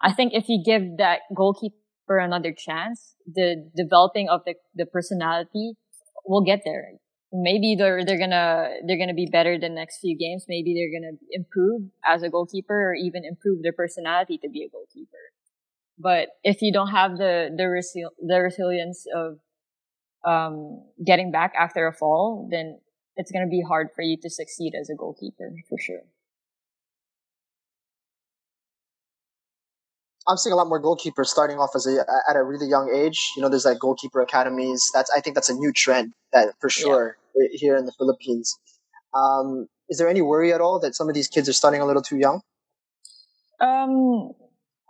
Speaker 1: I think if you give that goalkeeper another chance, the developing of the, the personality will get there. Maybe they're, they're gonna, they're gonna be better the next few games. Maybe they're gonna improve as a goalkeeper or even improve their personality to be a goalkeeper. But if you don't have the, the, resi- the resilience of, um, getting back after a fall, then it's gonna be hard for you to succeed as a goalkeeper for sure.
Speaker 2: I'm seeing a lot more goalkeepers starting off as a at a really young age. You know, there's like goalkeeper academies. That's I think that's a new trend that for sure yeah. here in the Philippines. Um, is there any worry at all that some of these kids are starting a little too young?
Speaker 1: Um,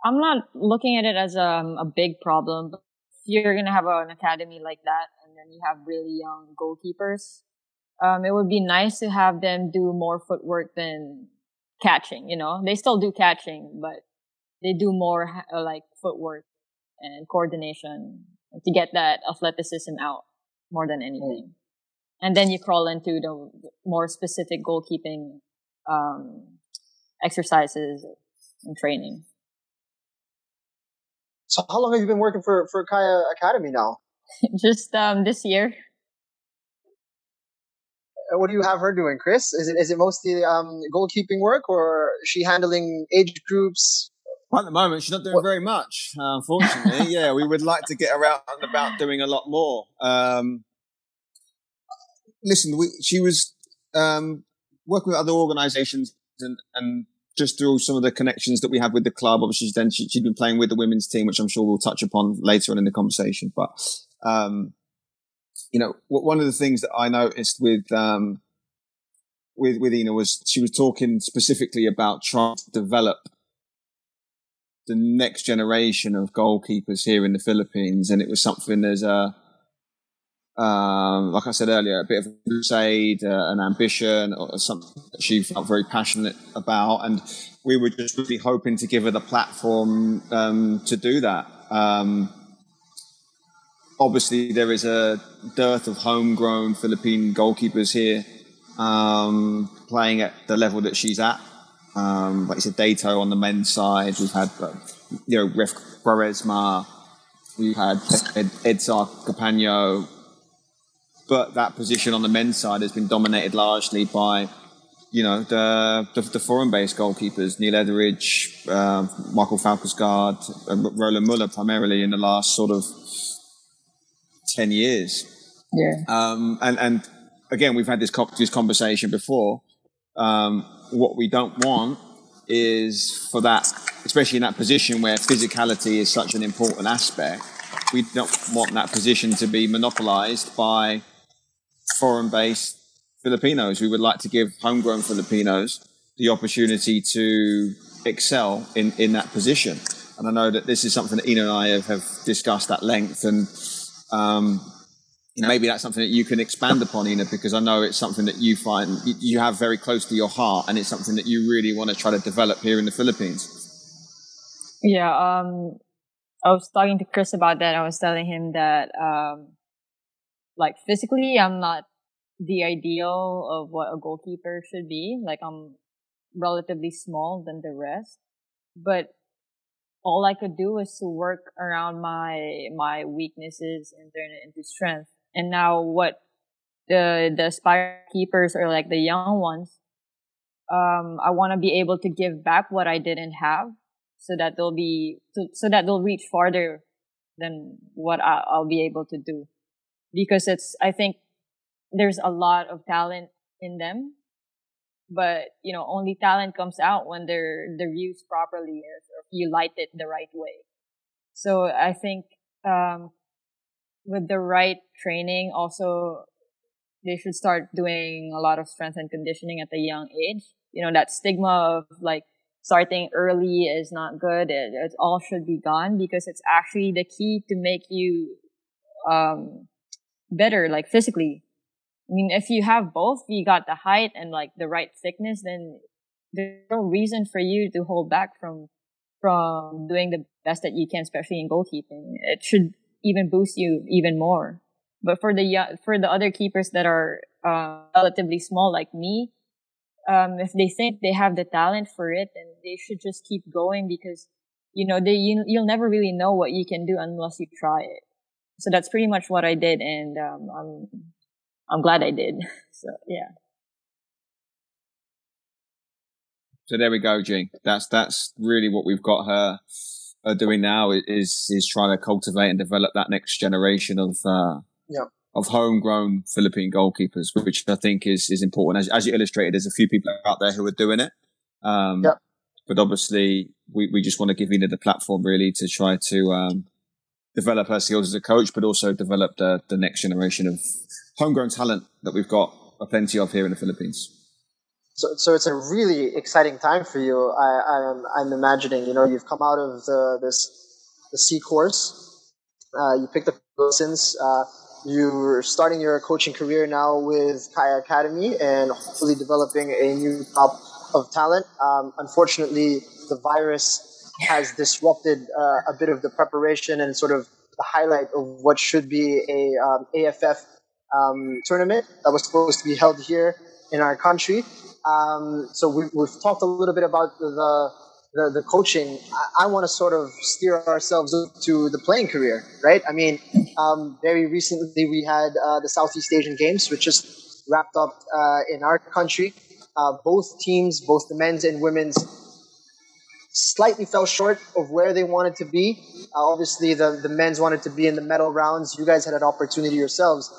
Speaker 1: I'm not looking at it as a, um, a big problem. But you're gonna have an academy like that, then you have really young goalkeepers. Um, it would be nice to have them do more footwork than catching. You know, they still do catching, but they do more uh, like footwork and coordination to get that athleticism out more than anything. And then you crawl into the more specific goalkeeping um, exercises and training.
Speaker 2: So, how long have you been working for for Kaya Academy now?
Speaker 1: Just um, this year.
Speaker 2: What do you have her doing, Chris? Is it is it mostly um, goalkeeping work, or she handling age groups,
Speaker 3: at the moment, she's not doing very much, uh, unfortunately. yeah, we would like to get her out and about doing a lot more. Um, listen, we, she was um, working with other organisations and, and just through some of the connections that we have with the club. Obviously, then she, had been playing with the women's team, which I'm sure we'll touch upon later on in the conversation. But um, you know, one of the things that I noticed with um, with with Inna was she was talking specifically about trying to develop the next generation of goalkeepers here in the Philippines, and it was something as a um, like I said earlier, a bit of a crusade, uh, an ambition, or something that she felt very passionate about, and we were just really hoping to give her the platform um, to do that. Um, obviously, there is a dearth of homegrown Philippine goalkeepers here um, playing at the level that she's at. Um, like you said, Deyto on the men's side. We've had, uh, you know, Ref Cuaresma. We've had Ed, Edsar Capano. But that position on the men's side has been dominated largely by, you know, the the, the foreign-based goalkeepers, Neil Etheridge, uh, Michael Falkesgaard, and Roland Muller primarily in the last sort of 10 years.
Speaker 1: Yeah.
Speaker 3: Um, and, and again, we've had this, this conversation before. Um, what we don't want is for that, especially in that position where physicality is such an important aspect. We don't want that position to be monopolized by foreign-based Filipinos. We would like to give homegrown Filipinos the opportunity to excel in, in that position. And I know that this is something that Inna and I have, have discussed at length. And um, you know, maybe that's something that you can expand upon, Inna, because I know it's something that you find you have very close to your heart, and it's something that you really want to try to develop here in the Philippines.
Speaker 1: Yeah, um, I was talking to Chris about that. I was telling him that, um, like physically, I'm not the ideal of what a goalkeeper should be. Like I'm relatively small than the rest, but all I could do was to work around my my weaknesses and turn it into strength. And now what the the aspiring keepers or like the young ones, um, I want to be able to give back what I didn't have, so that they'll be so, so that they'll reach farther than what I, I'll be able to do. Because it's I think there's a lot of talent in them, but you know only talent comes out when they're they're used properly you light it the right way. So I think um, with the right training, also they should start doing a lot of strength and conditioning at a young age. You know, that stigma of like starting early is not good. It, it all should be gone because it's actually the key to make you um, better, like physically. I mean, if you have both, you got the height and like the right thickness, then there's no reason for you to hold back from from doing the best that you can, especially in goalkeeping. It should even boost you even more. But for the for the other keepers that are uh, relatively small like me, um, if they think they have the talent for it, then they should just keep going because you know they you, you'll never really know what you can do unless you try it. So that's pretty much what I did, and um, I'm I'm glad I did. So yeah.
Speaker 3: So there we go, Jing. That's that's really what we've got her doing now is is trying to cultivate and develop that next generation of uh,
Speaker 2: yeah.
Speaker 3: of homegrown Philippine goalkeepers, which I think is is important. As, as you illustrated, there's a few people out there who are doing it. Um,
Speaker 2: yeah.
Speaker 3: But obviously, we, we just want to give Inna the platform really to try to um, develop her skills as a coach, but also develop the, the next generation of homegrown talent that we've got a plenty of here in the Philippines.
Speaker 2: So, so it's a really exciting time for you. I, I'm, I'm imagining, you know, you've come out of the, this, the C course. Uh, you picked up lessons. Uh, you're starting your coaching career now with Kaya Academy and hopefully developing a new crop of talent. Um, unfortunately, the virus has disrupted uh, a bit of the preparation and sort of the highlight of what should be a um, AFF um, tournament that was supposed to be held here in our country. Um, so we, have talked a little bit about the the, the coaching. I, I want to sort of steer ourselves up to the playing career, right? I mean, um, very recently we had uh, the Southeast Asian Games, which just wrapped up uh, in our country. Uh, both teams, both the men's and women's, slightly fell short of where they wanted to be. Uh, obviously, the, the men's wanted to be in the medal rounds. You guys had an opportunity yourselves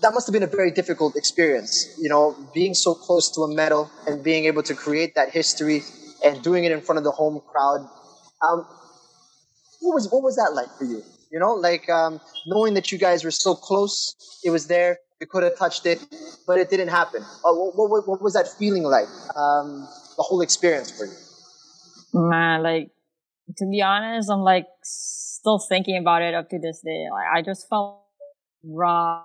Speaker 2: that must have been a very difficult experience, you know, being so close to a medal and being able to create that history and doing it in front of the home crowd. Um, what was what was that like for you? You know, like um, knowing that you guys were so close, it was there, you could have touched it, but it didn't happen. Uh, what, what, what, was that feeling like? Um, the whole experience for you?
Speaker 1: Man, like to be honest, I'm like still thinking about it up to this day. Like I just felt raw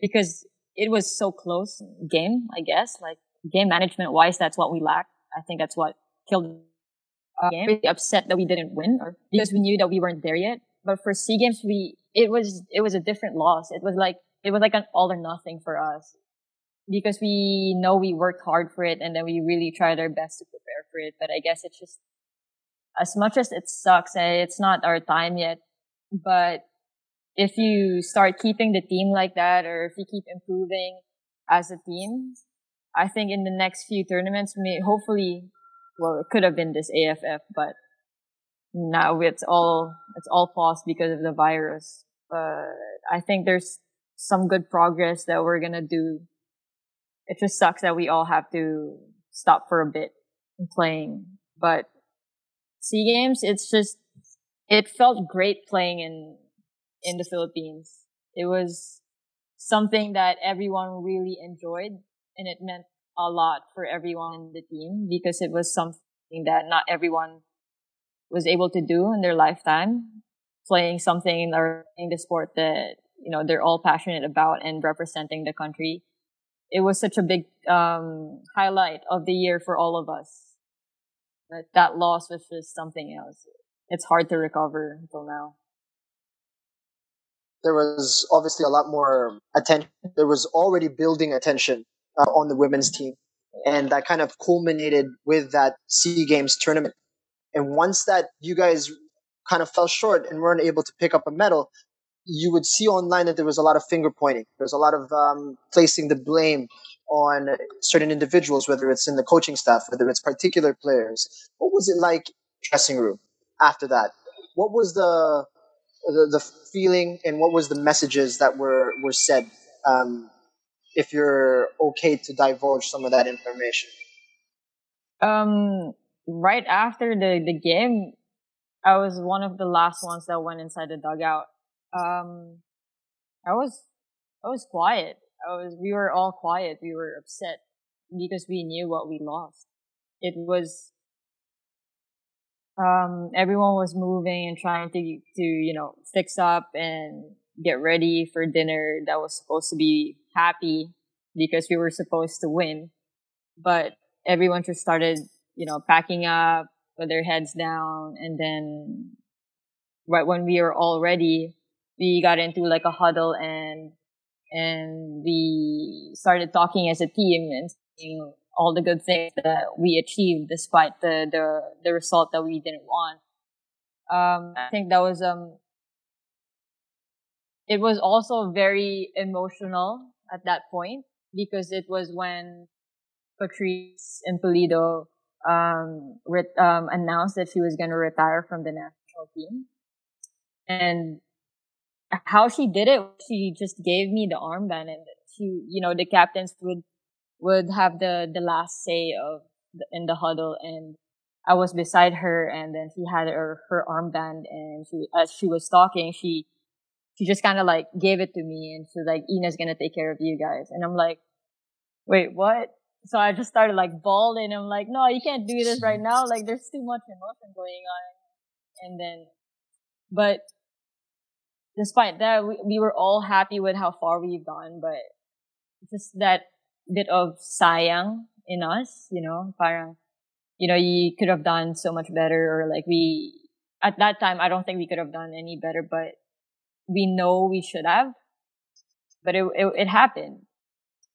Speaker 1: because it was so close game, I guess. Like game management wise, that's what we lacked. I think that's what killed game. Really upset that we didn't win or because we knew that we weren't there yet. But for SEA Games, we, it was, it was a different loss. It was like, it was like an all or nothing for us because we know we worked hard for it and then we really tried our best to prepare for it. But I guess it's just, as much as it sucks, eh, it's not our time yet, but if you start keeping the team like that or if you keep improving as a team, I think in the next few tournaments, may, hopefully, well, it could have been this AFF, but now it's all, it's all paused because of the virus. But I think there's some good progress that we're going to do. It just sucks that we all have to, stop for a bit and playing. But SEA Games, it's just it felt great playing in in the Philippines. It was something that everyone really enjoyed and it meant a lot for everyone in the team because it was something that not everyone was able to do in their lifetime. Playing something or playing the sport that you know they're all passionate about and representing the country. It was such a big um, highlight of the year for all of us. But that loss was just something else. It's hard to recover until now
Speaker 2: there was obviously a lot more attention there was already building attention uh, on the women's team and that kind of culminated with that SEA Games tournament and once that you guys kind of fell short and weren't able to pick up a medal, you would see online that there was a lot of finger pointing. There's a lot of um, placing the blame on certain individuals, whether it's in the coaching staff, whether it's particular players. What was it like dressing room after that? What was the the, the feeling and what was the messages that were were said? Um, if you're okay to divulge some of that information.
Speaker 1: Um, right after the the game, I was one of the last ones that went inside the dugout. Um, I was, I was quiet. I was, we were all quiet. We were upset because we knew what we lost. It was, um, everyone was moving and trying to, to, you know, fix up and get ready for dinner that was supposed to be happy because we were supposed to win. But everyone just started, you know, packing up, with their heads down. And then right when we were all ready, we got into like a huddle and, and we started talking as a team and saying all the good things that we achieved despite the, the, the result that we didn't want. Um, I think that was, um, it was also very emotional at that point because it was when Patrice and um, re- um, announced that she was going to retire from the national team. And how she did it, she just gave me the armband and she, you know, the captains would, would have the, the last say of the, in the huddle and I was beside her and then she had her, her armband and she, as she was talking, she, she just kind of like gave it to me and she's like, Inna's gonna take care of you guys. And I'm like, wait, what? so I just started like bawling. I'm like, no, you can't do this right now. Like there's too much emotion going on. And then, but despite that, we, we were all happy with how far we've gone, but just that bit of sayang in us, you know, parang, you know, you could have done so much better or like we, at that time, I don't think we could have done any better, but we know we should have, but it, it, it happened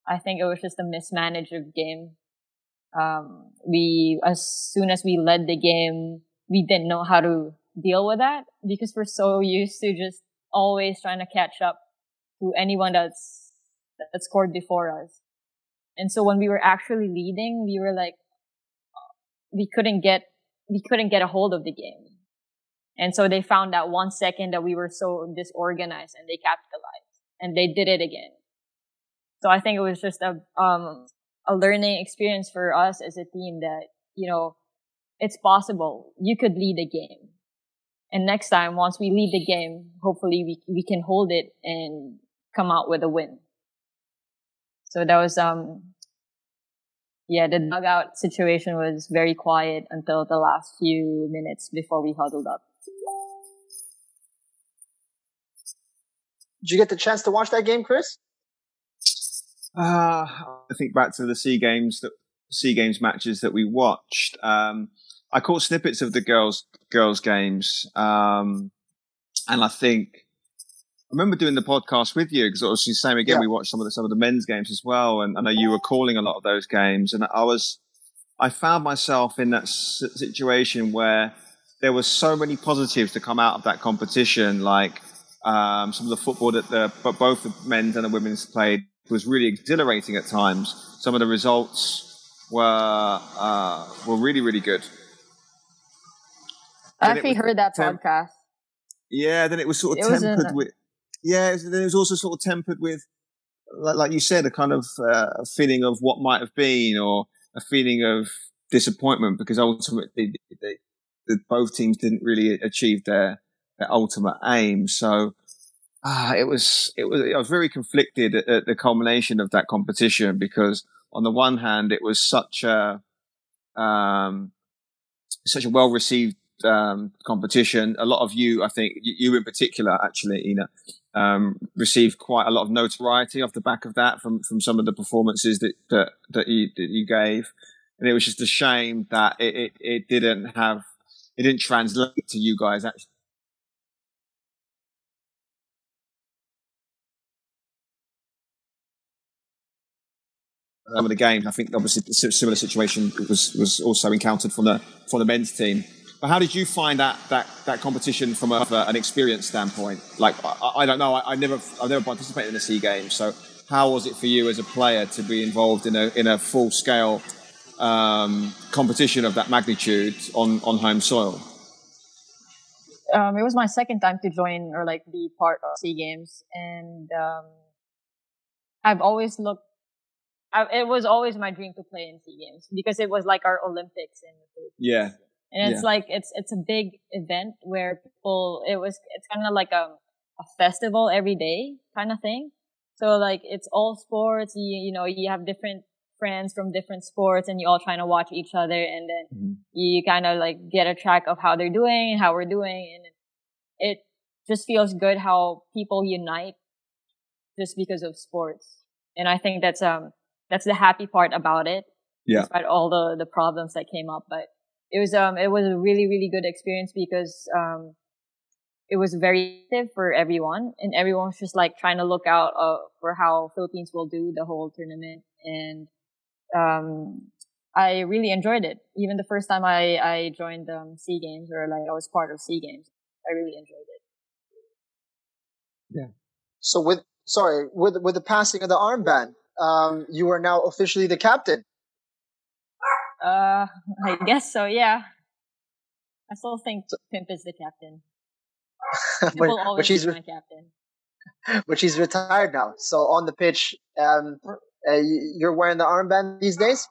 Speaker 1: I think it was just a mismanaged game. Um, we, as soon as we led the game, we didn't know how to deal with that because we're so used to just always trying to catch up to anyone that's, that scored before us. And so when we were actually leading, we were like, we couldn't get, we couldn't get a hold of the game. And so they found that one second that we were so disorganized and they capitalized and they did it again. So I think it was just a, um, a learning experience for us as a team that, you know, it's possible. You could lead a game. And next time, once we lead the game, hopefully we, we can hold it and come out with a win. So that was, um, yeah, the dugout situation was very quiet until the last few minutes before we huddled up.
Speaker 2: Did you get the chance to watch that game, Chris?
Speaker 3: Uh, I think back to the SEA Games that SEA Games matches that we watched. Um, I caught snippets of the girls girls games, um, and I think I remember doing the podcast with you because obviously the same again. Yeah. We watched some of the some of the men's games as well, and I know you were calling a lot of those games, and I was I found myself in that situation where there were so many positives to come out of that competition, like um, some of the football that the but both the men's and the women's played was really exhilarating at times. Some of the results were uh, were really really good.
Speaker 1: I actually heard that temp- podcast.
Speaker 3: Yeah, then it was sort of it tempered with. Yeah, it was also sort of tempered with, like, like you said, a kind of uh, feeling of what might have been, or a feeling of disappointment because ultimately they, they, both teams didn't really achieve their their ultimate aim. So ah, it was it was I was very conflicted at, at, the culmination of that competition because on the one hand it was such a um, such a well received um, competition. A lot of you, I think, you in particular, actually, Inna, um, received quite a lot of notoriety off the back of that from from some of the performances that that that you, that you gave, and it was just a shame that it, it, it didn't have it didn't translate to you guys actually some of the games. I think obviously a similar situation was was also encountered from the from the men's team. But how did you find that that that competition from a, an experience standpoint? Like I, I don't know, I, I, never I've never participated in a Sea Games, so how was it for you as a player to be involved in a in a full scale um, competition of that magnitude on on home soil?
Speaker 1: Um, it was my second time to join or like be part of Sea Games, and um, I've always looked I, it was always my dream to play in Sea Games because it was like our Olympics in the Philippines.
Speaker 3: Yeah.
Speaker 1: And it's
Speaker 3: yeah.
Speaker 1: like it's it's a big event where people it was it's kind of like a a festival every day kind of thing. So like it's all sports. You you know you have different friends from different sports and you all trying to watch each other and then mm-hmm. you kind of like get a track of how they're doing and how we're doing and it, it just feels good how people unite just because of sports. And I think that's um that's the happy part about it.
Speaker 3: Yeah.
Speaker 1: Despite all the, the problems that came up, but it was, um, it was a really, really good experience because, um, it was very active for everyone and everyone was just like trying to look out, uh, for how Philippines will do the whole tournament. And, um, I really enjoyed it. Even the first time I, I joined, um, Sea Games or like I was part of Sea Games, I really enjoyed it.
Speaker 2: Yeah. So with, sorry, with, with the passing of the armband, um, you are now officially the captain.
Speaker 1: Uh, I guess so. Yeah. I still think Pimp is the captain.
Speaker 2: but, always but she's my captain. But she's retired now. So on the pitch, um, uh, you're wearing the armband these days.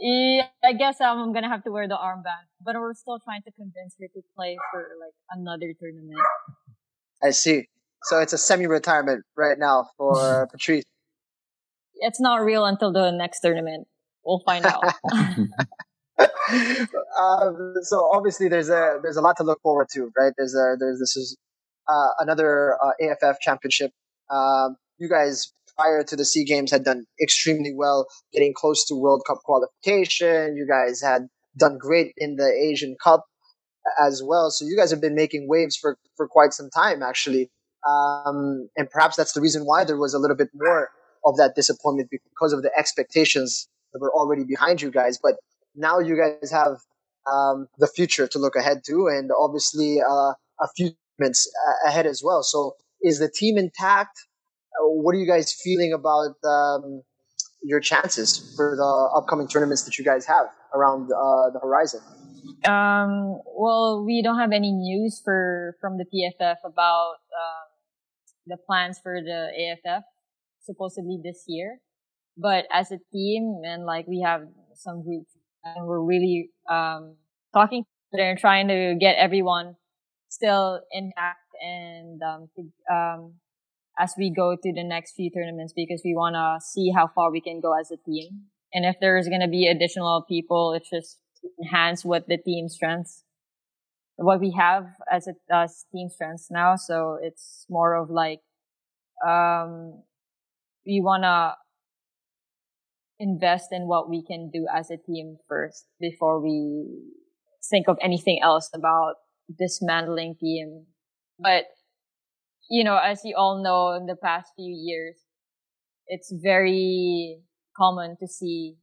Speaker 1: Yeah, I guess um, I'm gonna have to wear the armband, but we're still trying to convince her to play for like another tournament.
Speaker 2: I see. So it's a semi-retirement right now for Patrice.
Speaker 1: It's not real until the next tournament. We'll find out.
Speaker 2: um, so obviously there's a there's a lot to look forward to, right? There's a there's this is uh, another uh, AFF championship. Um, you guys prior to the Sea Games had done extremely well, getting close to World Cup qualification. You guys had done great in the Asian Cup as well. So you guys have been making waves for for quite some time, actually. Um, and perhaps that's the reason why there was a little bit more of that disappointment because of the expectations that were already behind you guys. But now you guys have um, the future to look ahead to, and obviously uh, a few months ahead as well. So, is the team intact? Uh, what are you guys feeling about um, your chances for the upcoming tournaments that you guys have around uh, the horizon?
Speaker 1: Um, well, we don't have any news for from the PFF about um, the plans for the AFF supposedly this year. But as a team and like we have some groups and we're really um, talking and trying to get everyone still intact and um, to, um, as we go to the next few tournaments because we want to see how far we can go as a team. And if there's going to be additional people, it's just enhance what the team strengths, what we have as a as team strengths now. So it's more of like, um, we want to invest in what we can do as a team first before we think of anything else about dismantling team. But, you know, as you all know, in the past few years, it's very common to see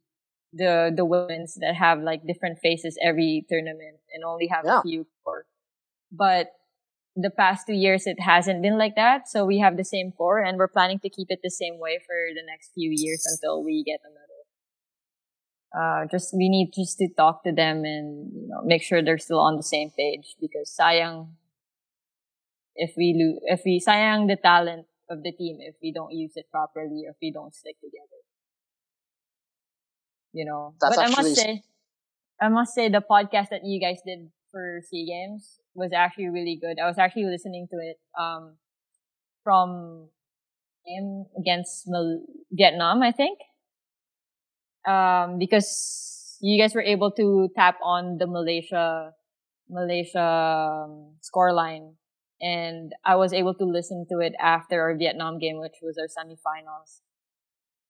Speaker 1: the the women's that have like different faces every tournament and only have yeah. a few core. But the past two years it hasn't been like that. So we have the same core and we're planning to keep it the same way for the next few years until we get another. Uh, just we need just to talk to them and you know make sure they're still on the same page because sayang if we lose if we sayang the talent of the team if we don't use it properly or if we don't stick together. you know. That's but I must say, I must say the podcast that you guys did for Sea Games was actually really good. I was actually listening to it, um, from game against Vietnam, I think. Um, because you guys were able to tap on the Malaysia, Malaysia um, scoreline and I was able to listen to it after our Vietnam game, which was our semifinals.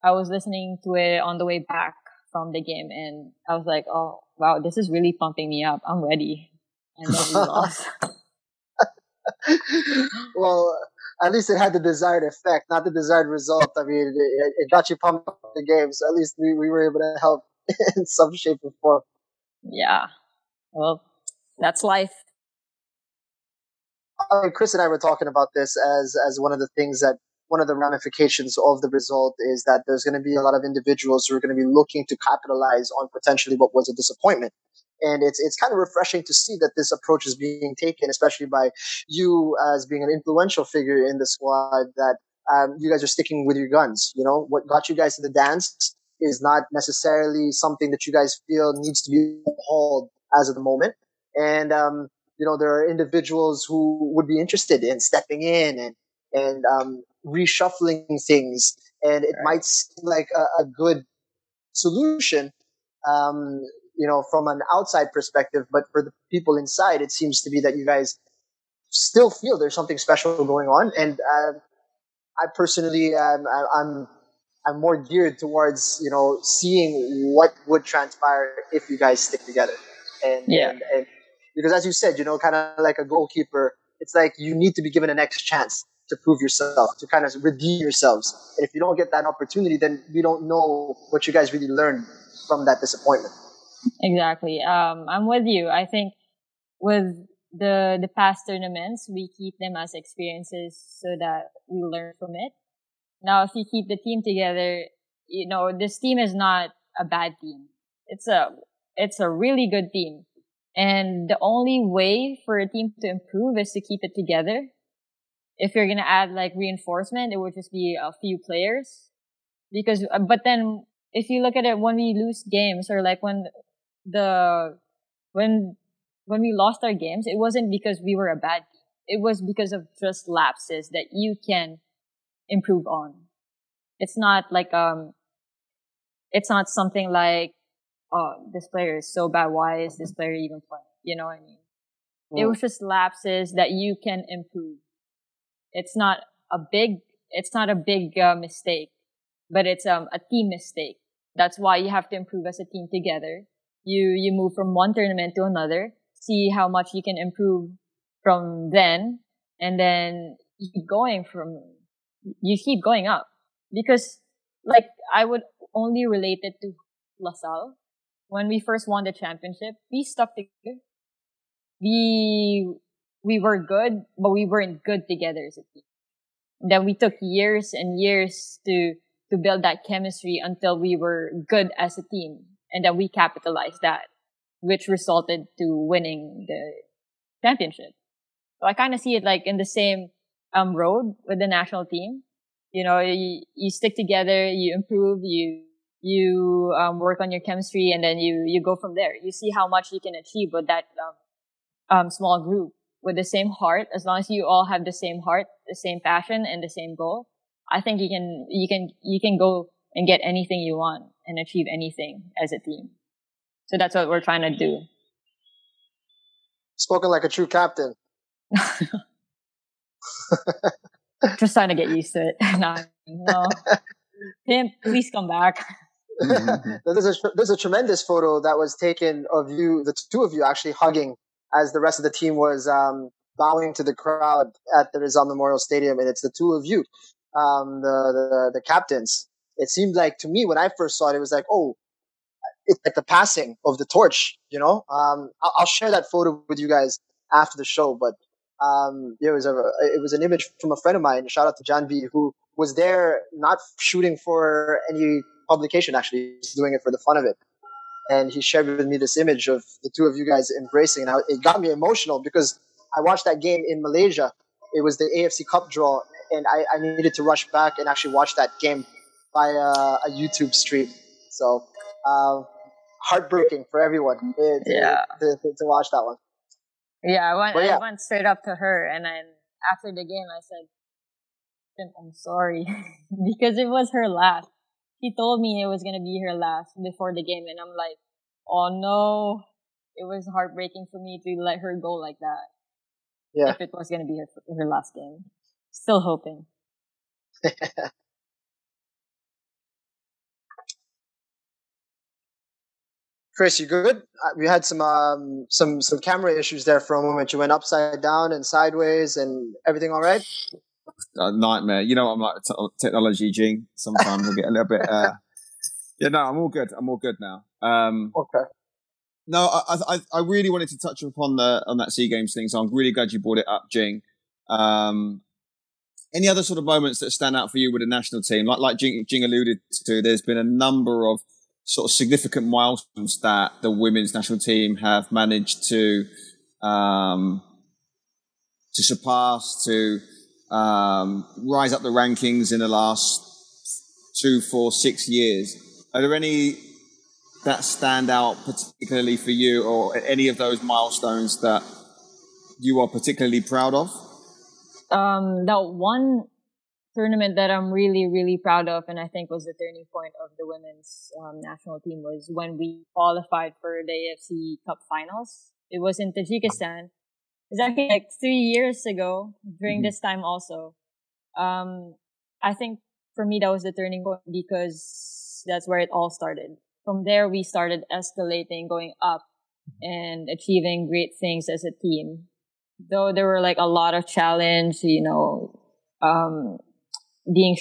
Speaker 1: I was listening to it on the way back from the game, and I was like, "Oh, wow, this is really pumping me up. I'm ready." And then we lost.
Speaker 2: well, at least it had the desired effect, not the desired result. I mean, it, it got you pumped up the game, so at least we, we were able to help in some shape or form.
Speaker 1: Yeah. Well, that's life.
Speaker 2: Uh, Chris and I were talking about this as as one of the things that one of the ramifications of the result is that there's going to be a lot of individuals who are going to be looking to capitalize on potentially what was a disappointment. And it's it's kind of refreshing to see that this approach is being taken, especially by you as being an influential figure in the squad. That um, you guys are sticking with your guns. You know what got you guys to the dance is not necessarily something that you guys feel needs to be hauled as of the moment. And um, you know, there are individuals who would be interested in stepping in and, and, um, reshuffling things. And it might seem like a, a good solution, um, you know, from an outside perspective, but for the people inside, it seems to be that you guys still feel there's something special going on. And, uh, I personally, um, I, I'm, I'm more geared towards, you know, seeing what would transpire if you guys stick together. And, yeah. and, and because as you said, you know, kind of like a goalkeeper, it's like you need to be given a next chance to prove yourself, to kind of redeem yourselves. And if you don't get that opportunity, then we don't know what you guys really learned from that disappointment.
Speaker 1: Exactly. Um, I'm with you. I think with the the past tournaments, we keep them as experiences so that we learn from it. Now, if you keep the team together, you know, this team is not a bad team. It's a it's a really good team. And the only way for a team to improve is to keep it together. If you're to add like reinforcement, it would just be a few players. Because, uh, but then if you look at it when we lose games or like when the, when, when we lost our games, it wasn't because we were a bad team. It was because of just lapses that you can improve on. It's not like, um, it's not something like oh, this player is so bad. Why is this player even playing? You know what I mean? Well, it was just lapses that you can improve. It's not a big, it's not a big uh, mistake, but it's um, a team mistake. That's why you have to improve as a team together. You, you move from one tournament to another, see how much you can improve from then, and then you keep going from, you keep going up. Because, like, I would only relate it to LaSalle when we first won the championship, we stuck together. We, we were good, but we weren't good together as a team. then we took years and years to, to build that chemistry until we were good as a team. And then we capitalized that, which resulted to winning the championship. So I kind of see it like in the same, um, road with the national team. You know, you, you stick together, you improve, you you um, work on your chemistry and then you you go from there you see how much you can achieve with that um, um, small group with the same heart as long as you all have the same heart the same passion and the same goal i think you can you can you can go and get anything you want and achieve anything as a team so that's what we're trying to do
Speaker 2: spoken like a true captain
Speaker 1: just trying to get used to it no, no. Tim, please come back.
Speaker 2: Mm-hmm. there's a there's a tremendous photo that was taken of you, the two of you actually hugging as the rest of the team was um, bowing to the crowd at the Rizal Memorial Stadium, and it's the two of you, um, the, the the captains. It seemed like to me when I first saw it, it was like, oh, it's like the passing of the torch. You know, um, I'll, I'll, share that photo with you guys after the show, but um, it was a it was an image from a friend of mine. Shout out to John B, who was there not shooting for any publication actually. He's doing it for the fun of it. And he shared with me this image of the two of you guys embracing. And it got me emotional because I watched that game in Malaysia. It was the AFC Cup draw, and I, I needed to rush back and actually watch that game by a, a YouTube stream. So uh, heartbreaking for everyone to,
Speaker 1: yeah.
Speaker 2: to, to, to, watch that one.
Speaker 1: Yeah, I went, yeah. I went straight up to her, and then after the game, I said, I'm sorry because it was her last. She told me it was gonna be her last before the game, and I'm like, oh no, it was heartbreaking for me to let her go like that.
Speaker 2: Yeah.
Speaker 1: If it was gonna be her her last game, still hoping.
Speaker 2: Chris, you good? Uh, we had some um, some some camera issues there for a moment. You went upside down and sideways, and everything all right?
Speaker 3: A nightmare. You know, I'm like t- technology Jing. Sometimes I get a little bit. Uh, yeah, no, I'm all good. I'm all good now. Um,
Speaker 2: okay.
Speaker 3: No, I, I, I really wanted to touch upon the on that Sea Games thing, so I'm really glad you brought it up, Jing. Um, any other sort of moments that stand out for you with the national team? Like like Jing, Jing alluded to, there's been a number of sort of significant milestones that the women's national team have managed to um, to surpass, to um, rise up the rankings in the last two, four, six years. Are there any that stand out particularly for you, or any of those milestones that you are particularly proud of?
Speaker 1: Um, that one tournament that I'm really, really proud of, and I think was the turning point of the women's um, national team, was when we qualified for the AFC Cup Finals. It was in Tajikistan. It's actually like three years ago during mm-hmm. this time also. Um, I think for me that was the turning point because that's where it all started. From there, we started escalating, going up and achieving great things as a team. Though there were like a lot of challenge, you know, um, being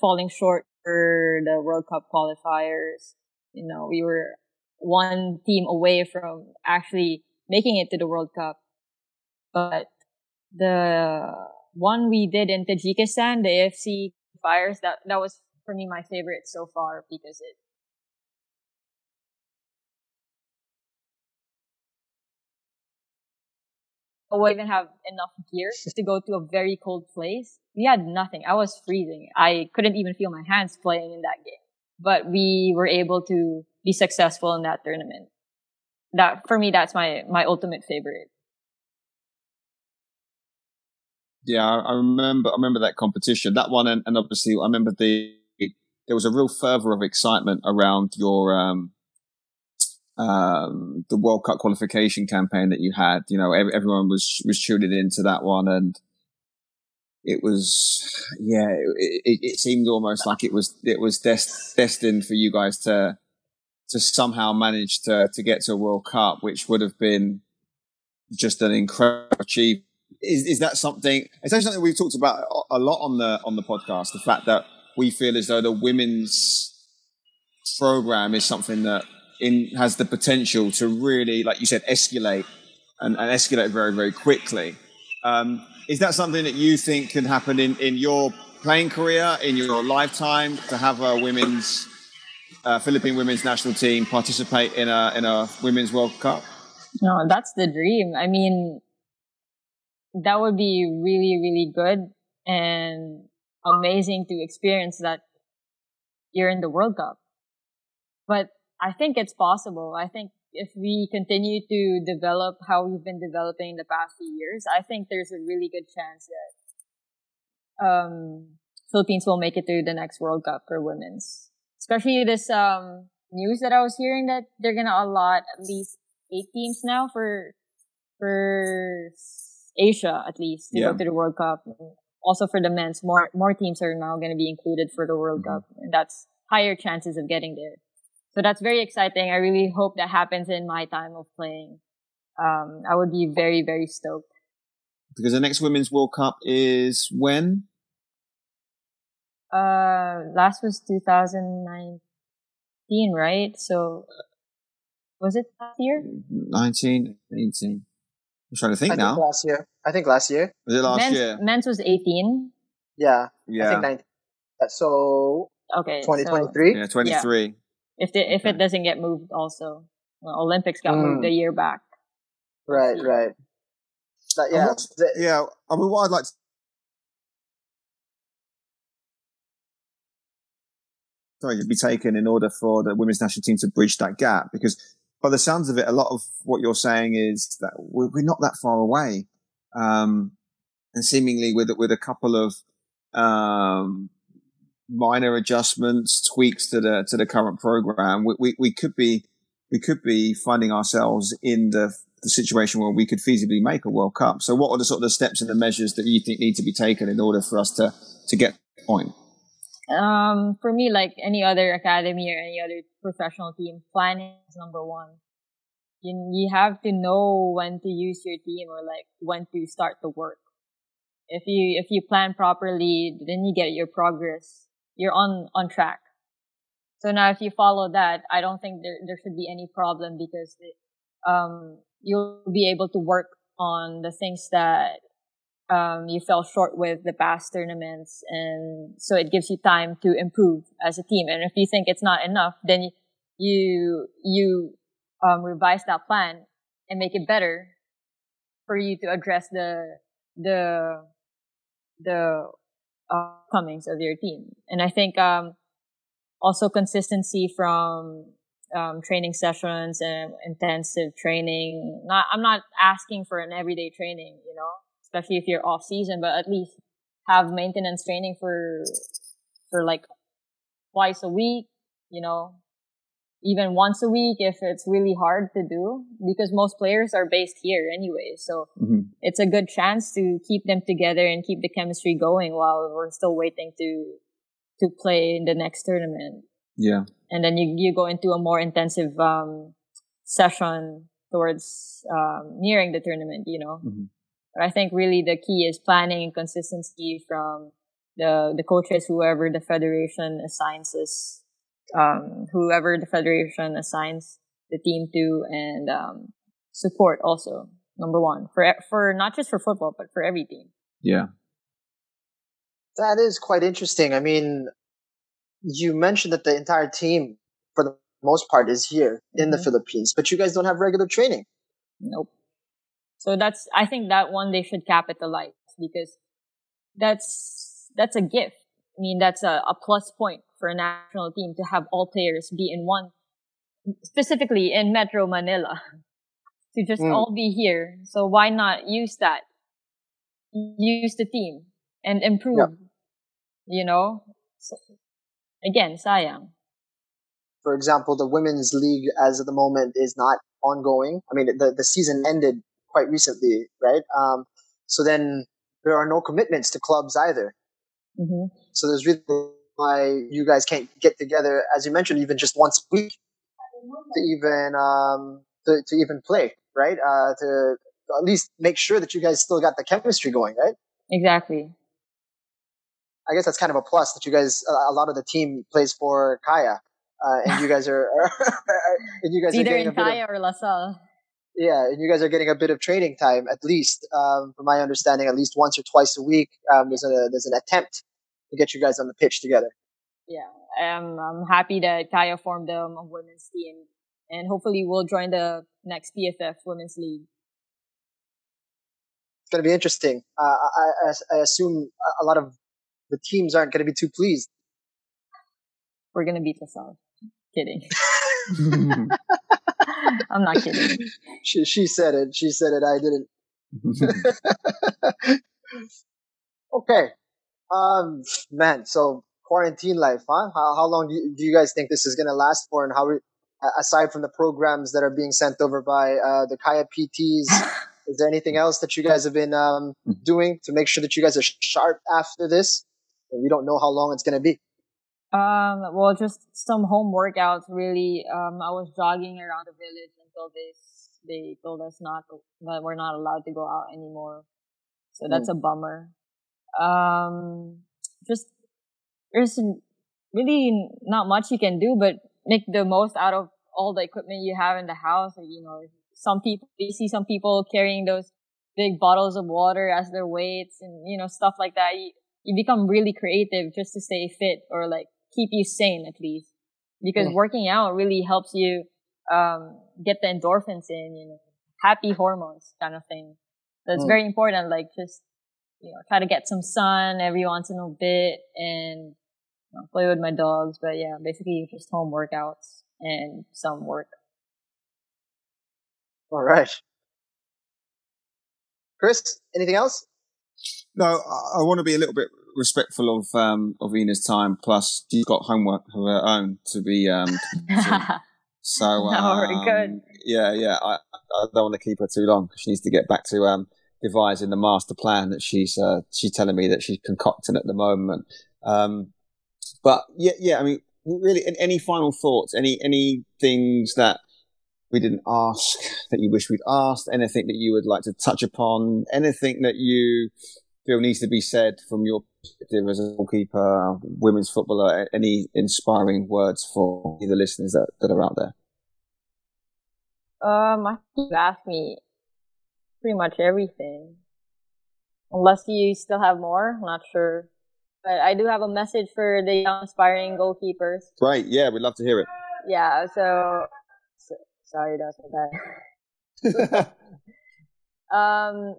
Speaker 1: falling short for the World Cup qualifiers. You know, we were one team away from actually making it to the World Cup. But the one we did in Tajikistan, the AFC Fires, that that was for me my favorite so far because it or even have enough gear to go to a very cold place. We had nothing. I was freezing. I couldn't even feel my hands playing in that game. But we were able to be successful in that tournament. That, for me, that's my, my ultimate favorite.
Speaker 3: Yeah, I remember, I remember that competition, that one. And, and obviously I remember the, there was a real fervor of excitement around your, um, um, the World Cup qualification campaign that you had. You know, every, everyone was was tuning into that one, and it was, yeah, it, it, it seemed almost like it was it was des- destined for you guys to to somehow manage to to get to a World Cup, which would have been just an incredible achievement. Is is that something? It's actually something we've talked about a lot on the on the podcast. The fact that we feel as though the women's program is something that in has the potential to really, like you said, escalate and, and escalate very, very quickly. Um, is that something that you think can happen in, in your playing career, in your lifetime, to have a women's uh, Philippine women's national team participate in a in a women's World Cup?
Speaker 1: No, that's the dream. I mean, that would be really, really good and amazing to experience that you're in the World Cup. But I think it's possible. I think if we continue to develop how we've been developing the past few years, I think there's a really good chance that um, Philippines will make it to the next World Cup for women's. Especially this um, news that I was hearing that they're gonna allot at least eight teams now for for Asia at least to yeah. go to the World Cup. Also for the men's, more more teams are now gonna be included for the World mm-hmm. Cup, and that's higher chances of getting there. So that's very exciting. I really hope that happens in my time of playing. Um, I would be very, very stoked.
Speaker 3: Because the next Women's World Cup is when?
Speaker 1: Uh, last was 2019, right? So, was it last year?
Speaker 3: 19, 18. I'm trying to think
Speaker 2: I
Speaker 3: now.
Speaker 2: Think last year. I think last year.
Speaker 3: Was it last
Speaker 1: men's,
Speaker 3: year?
Speaker 1: Men's was 18.
Speaker 2: Yeah.
Speaker 3: Yeah.
Speaker 2: I think 19. So,
Speaker 1: okay.
Speaker 2: 2023?
Speaker 3: So, yeah, 23. Yeah.
Speaker 1: If the, if it doesn't get moved also. Well, Olympics got mm. moved a year back.
Speaker 2: Right, right. But yeah.
Speaker 3: yeah, I mean, what I'd like to sorry, to be taken in order for the women's national team to bridge that gap? Because by the sounds of it, a lot of what you're saying is that we're, we're not that far away. Um, and seemingly with, with a couple of, um, minor adjustments, tweaks to the, to the current program, we, we, we could be, we could be finding ourselves in the, the situation where we could feasibly make a World Cup. So what are the sort of the steps and the measures that you think need to be taken in order for us to, to get the point?
Speaker 1: Um, for me, like any other academy or any other professional team, planning is number one. You, you have to know when to use your team or like when to start the work. If you, if you plan properly, then you get your progress. You're on, on track. So now if you follow that, I don't think there, there should be any problem because, um, you'll be able to work on the things that um, you fell short with the past tournaments. And so it gives you time to improve as a team. And if you think it's not enough, then you, you, um, revise that plan and make it better for you to address the, the, the uh, comings of your team. And I think, um, also consistency from, um, training sessions and intensive training. Not, I'm not asking for an everyday training, you know, especially if you're off season, but at least have maintenance training for, for like twice a week, you know, even once a week if it's really hard to do because most players are based here anyway. So mm-hmm. it's a good chance to keep them together and keep the chemistry going while we're still waiting to, to play in the next tournament.
Speaker 3: Yeah.
Speaker 1: And then you, you go into a more intensive, um, session towards, um, nearing the tournament, you know. Mm-hmm. But I think really the key is planning and consistency from the, the coaches, whoever the federation assigns us, um, whoever the federation assigns the team to and, um, support also. Number one for, for not just for football, but for every team.
Speaker 3: Yeah.
Speaker 2: That is quite interesting. I mean, you mentioned that the entire team, for the most part, is here in mm-hmm. the Philippines, but you guys don't have regular training.
Speaker 1: Nope. So that's, I think that one they should capitalize because that's, that's a gift. I mean, that's a, a plus point for a national team to have all players be in one, specifically in Metro Manila, to just mm. all be here. So why not use that? Use the team and improve, yep. you know? So, again, sayang.
Speaker 2: For example, the women's league as of the moment is not ongoing. I mean, the, the season ended quite recently, right? Um, so then there are no commitments to clubs either. Mm-hmm. So there's really why you guys can't get together, as you mentioned, even just once a week to even um, to, to even play, right? Uh, to at least make sure that you guys still got the chemistry going, right?
Speaker 1: Exactly.
Speaker 2: I guess that's kind of a plus that you guys, a lot of the team plays for Kaya, uh, and you guys are, and you guys
Speaker 1: either
Speaker 2: are
Speaker 1: in Kaya of, or LaSalle.
Speaker 2: Yeah, and you guys are getting a bit of training time at least, um, from my understanding, at least once or twice a week. Um, there's a there's an attempt to get you guys on the pitch together.
Speaker 1: Yeah, I'm I'm happy that Kaya formed a women's team, and hopefully we'll join the next PFF Women's League.
Speaker 2: It's going to be interesting. Uh, I, I, I assume a lot of the teams aren't going to be too pleased.
Speaker 1: We're going to beat LaSalle. Kidding. I'm not kidding.
Speaker 2: She she said it. She said it. I didn't. okay. Um, man. So quarantine life, huh? How how long do you, do you guys think this is gonna last for? And how, aside from the programs that are being sent over by uh, the Kaya PTs, is there anything else that you guys have been um, doing to make sure that you guys are sharp after this? And we don't know how long it's gonna be.
Speaker 1: Um, well, just some home workouts. Really, um, I was jogging around the village until they they told us not that we're not allowed to go out anymore. So mm. that's a bummer. Um, just there's really not much you can do, but make the most out of all the equipment you have in the house. You know, some people you see some people carrying those big bottles of water as their weights and you know stuff like that. You, you become really creative just to stay fit or like keep you sane at least because working out really helps you um, get the endorphins in, you know, happy hormones kind of thing. It's mm. very important, like just, you know, try to get some sun every once in a bit and you know, play with my dogs. But yeah, basically just home workouts and some work.
Speaker 2: All right. Chris, anything else?
Speaker 3: No, I, I want to be a little bit respectful of um, of Inna's time. Plus, she's got homework of her own to be. Um, so um, good. Yeah, yeah. I, I don't want to keep her too long. She needs to get back to um, devising the master plan that she's uh, she's telling me that she's concocting at the moment. Um, but yeah, yeah. I mean, really, any final thoughts? Any any things that we didn't ask that you wish we'd asked? Anything that you would like to touch upon? Anything that you feel needs to be said from your perspective as a goalkeeper, women's footballer? Any inspiring words for the listeners that, that are out there?
Speaker 1: Um, I think you asked me pretty much everything. Unless you still have more, I'm not sure. But I do have a message for the young aspiring goalkeepers.
Speaker 3: Right, yeah, we'd love to hear it.
Speaker 1: Yeah, so, so sorry that's that. um,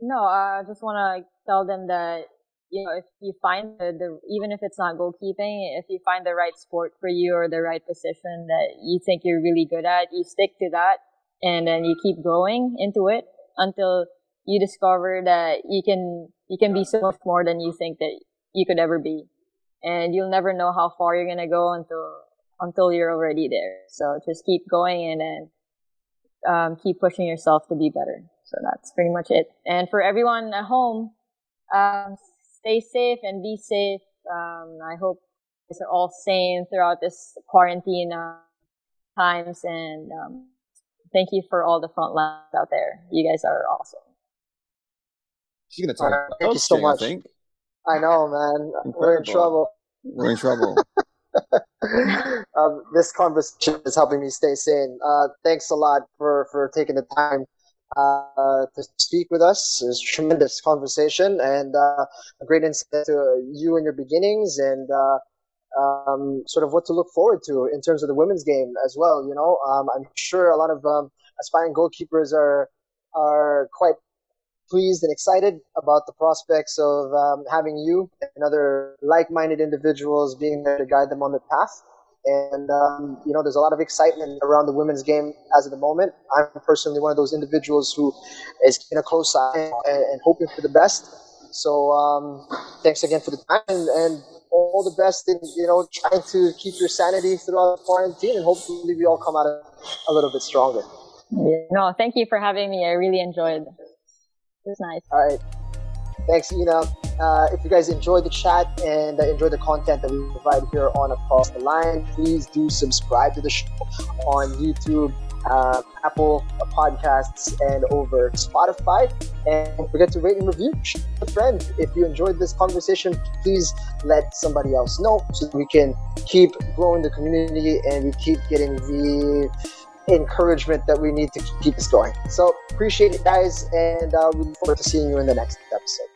Speaker 1: no, I just want to tell them that you know if you find the, the even if it's not goalkeeping, if you find the right sport for you or the right position that you think you're really good at, you stick to that and then you keep going into it until you discover that you can you can be so much more than you think that you could ever be. And you'll never know how far you're gonna go until until you're already there. So just keep going and then um, keep pushing yourself to be better. So that's pretty much it. And for everyone at home um, stay safe and be safe. Um, i hope you are all sane throughout this quarantine uh, times and um, thank you for all the front lines out there. You guys are awesome.
Speaker 3: She's gonna talk.
Speaker 2: Uh, thank you so much. I, think. I know, man. Incredible. We're in trouble.
Speaker 3: We're in trouble.
Speaker 2: um, this conversation is helping me stay sane. Uh, thanks a lot for, for taking the time uh, to speak with us. It was a tremendous conversation and uh, a great insight to you and your beginnings and uh, um, sort of what to look forward to in terms of the women's game as well. You know, um, I'm sure a lot of um, aspiring goalkeepers are are quite pleased and excited about the prospects of um, having you and other like-minded individuals being there to guide them on the path. And um, you know, there's a lot of excitement around the women's game as of the moment. I'm personally one of those individuals who is keeping a close eye and, and hoping for the best. So um, thanks again for the time and, and all the best in you know trying to keep your sanity throughout quarantine, and hopefully we all come out a little bit stronger.
Speaker 1: No, thank you for having me. I really enjoyed. It was nice.
Speaker 2: All right. Thanks, Inna. Uh, if you guys enjoyed the chat and uh, enjoyed the content that we provide here on Across the Line, please do subscribe to the show on YouTube, uh, Apple Podcasts, and over Spotify. And don't forget to rate and review. A friend. If you enjoyed this conversation, please let somebody else know so we can keep growing the community and we keep getting the encouragement that we need to keep this going. So appreciate it, guys, and uh, we look forward to seeing you in the next episode.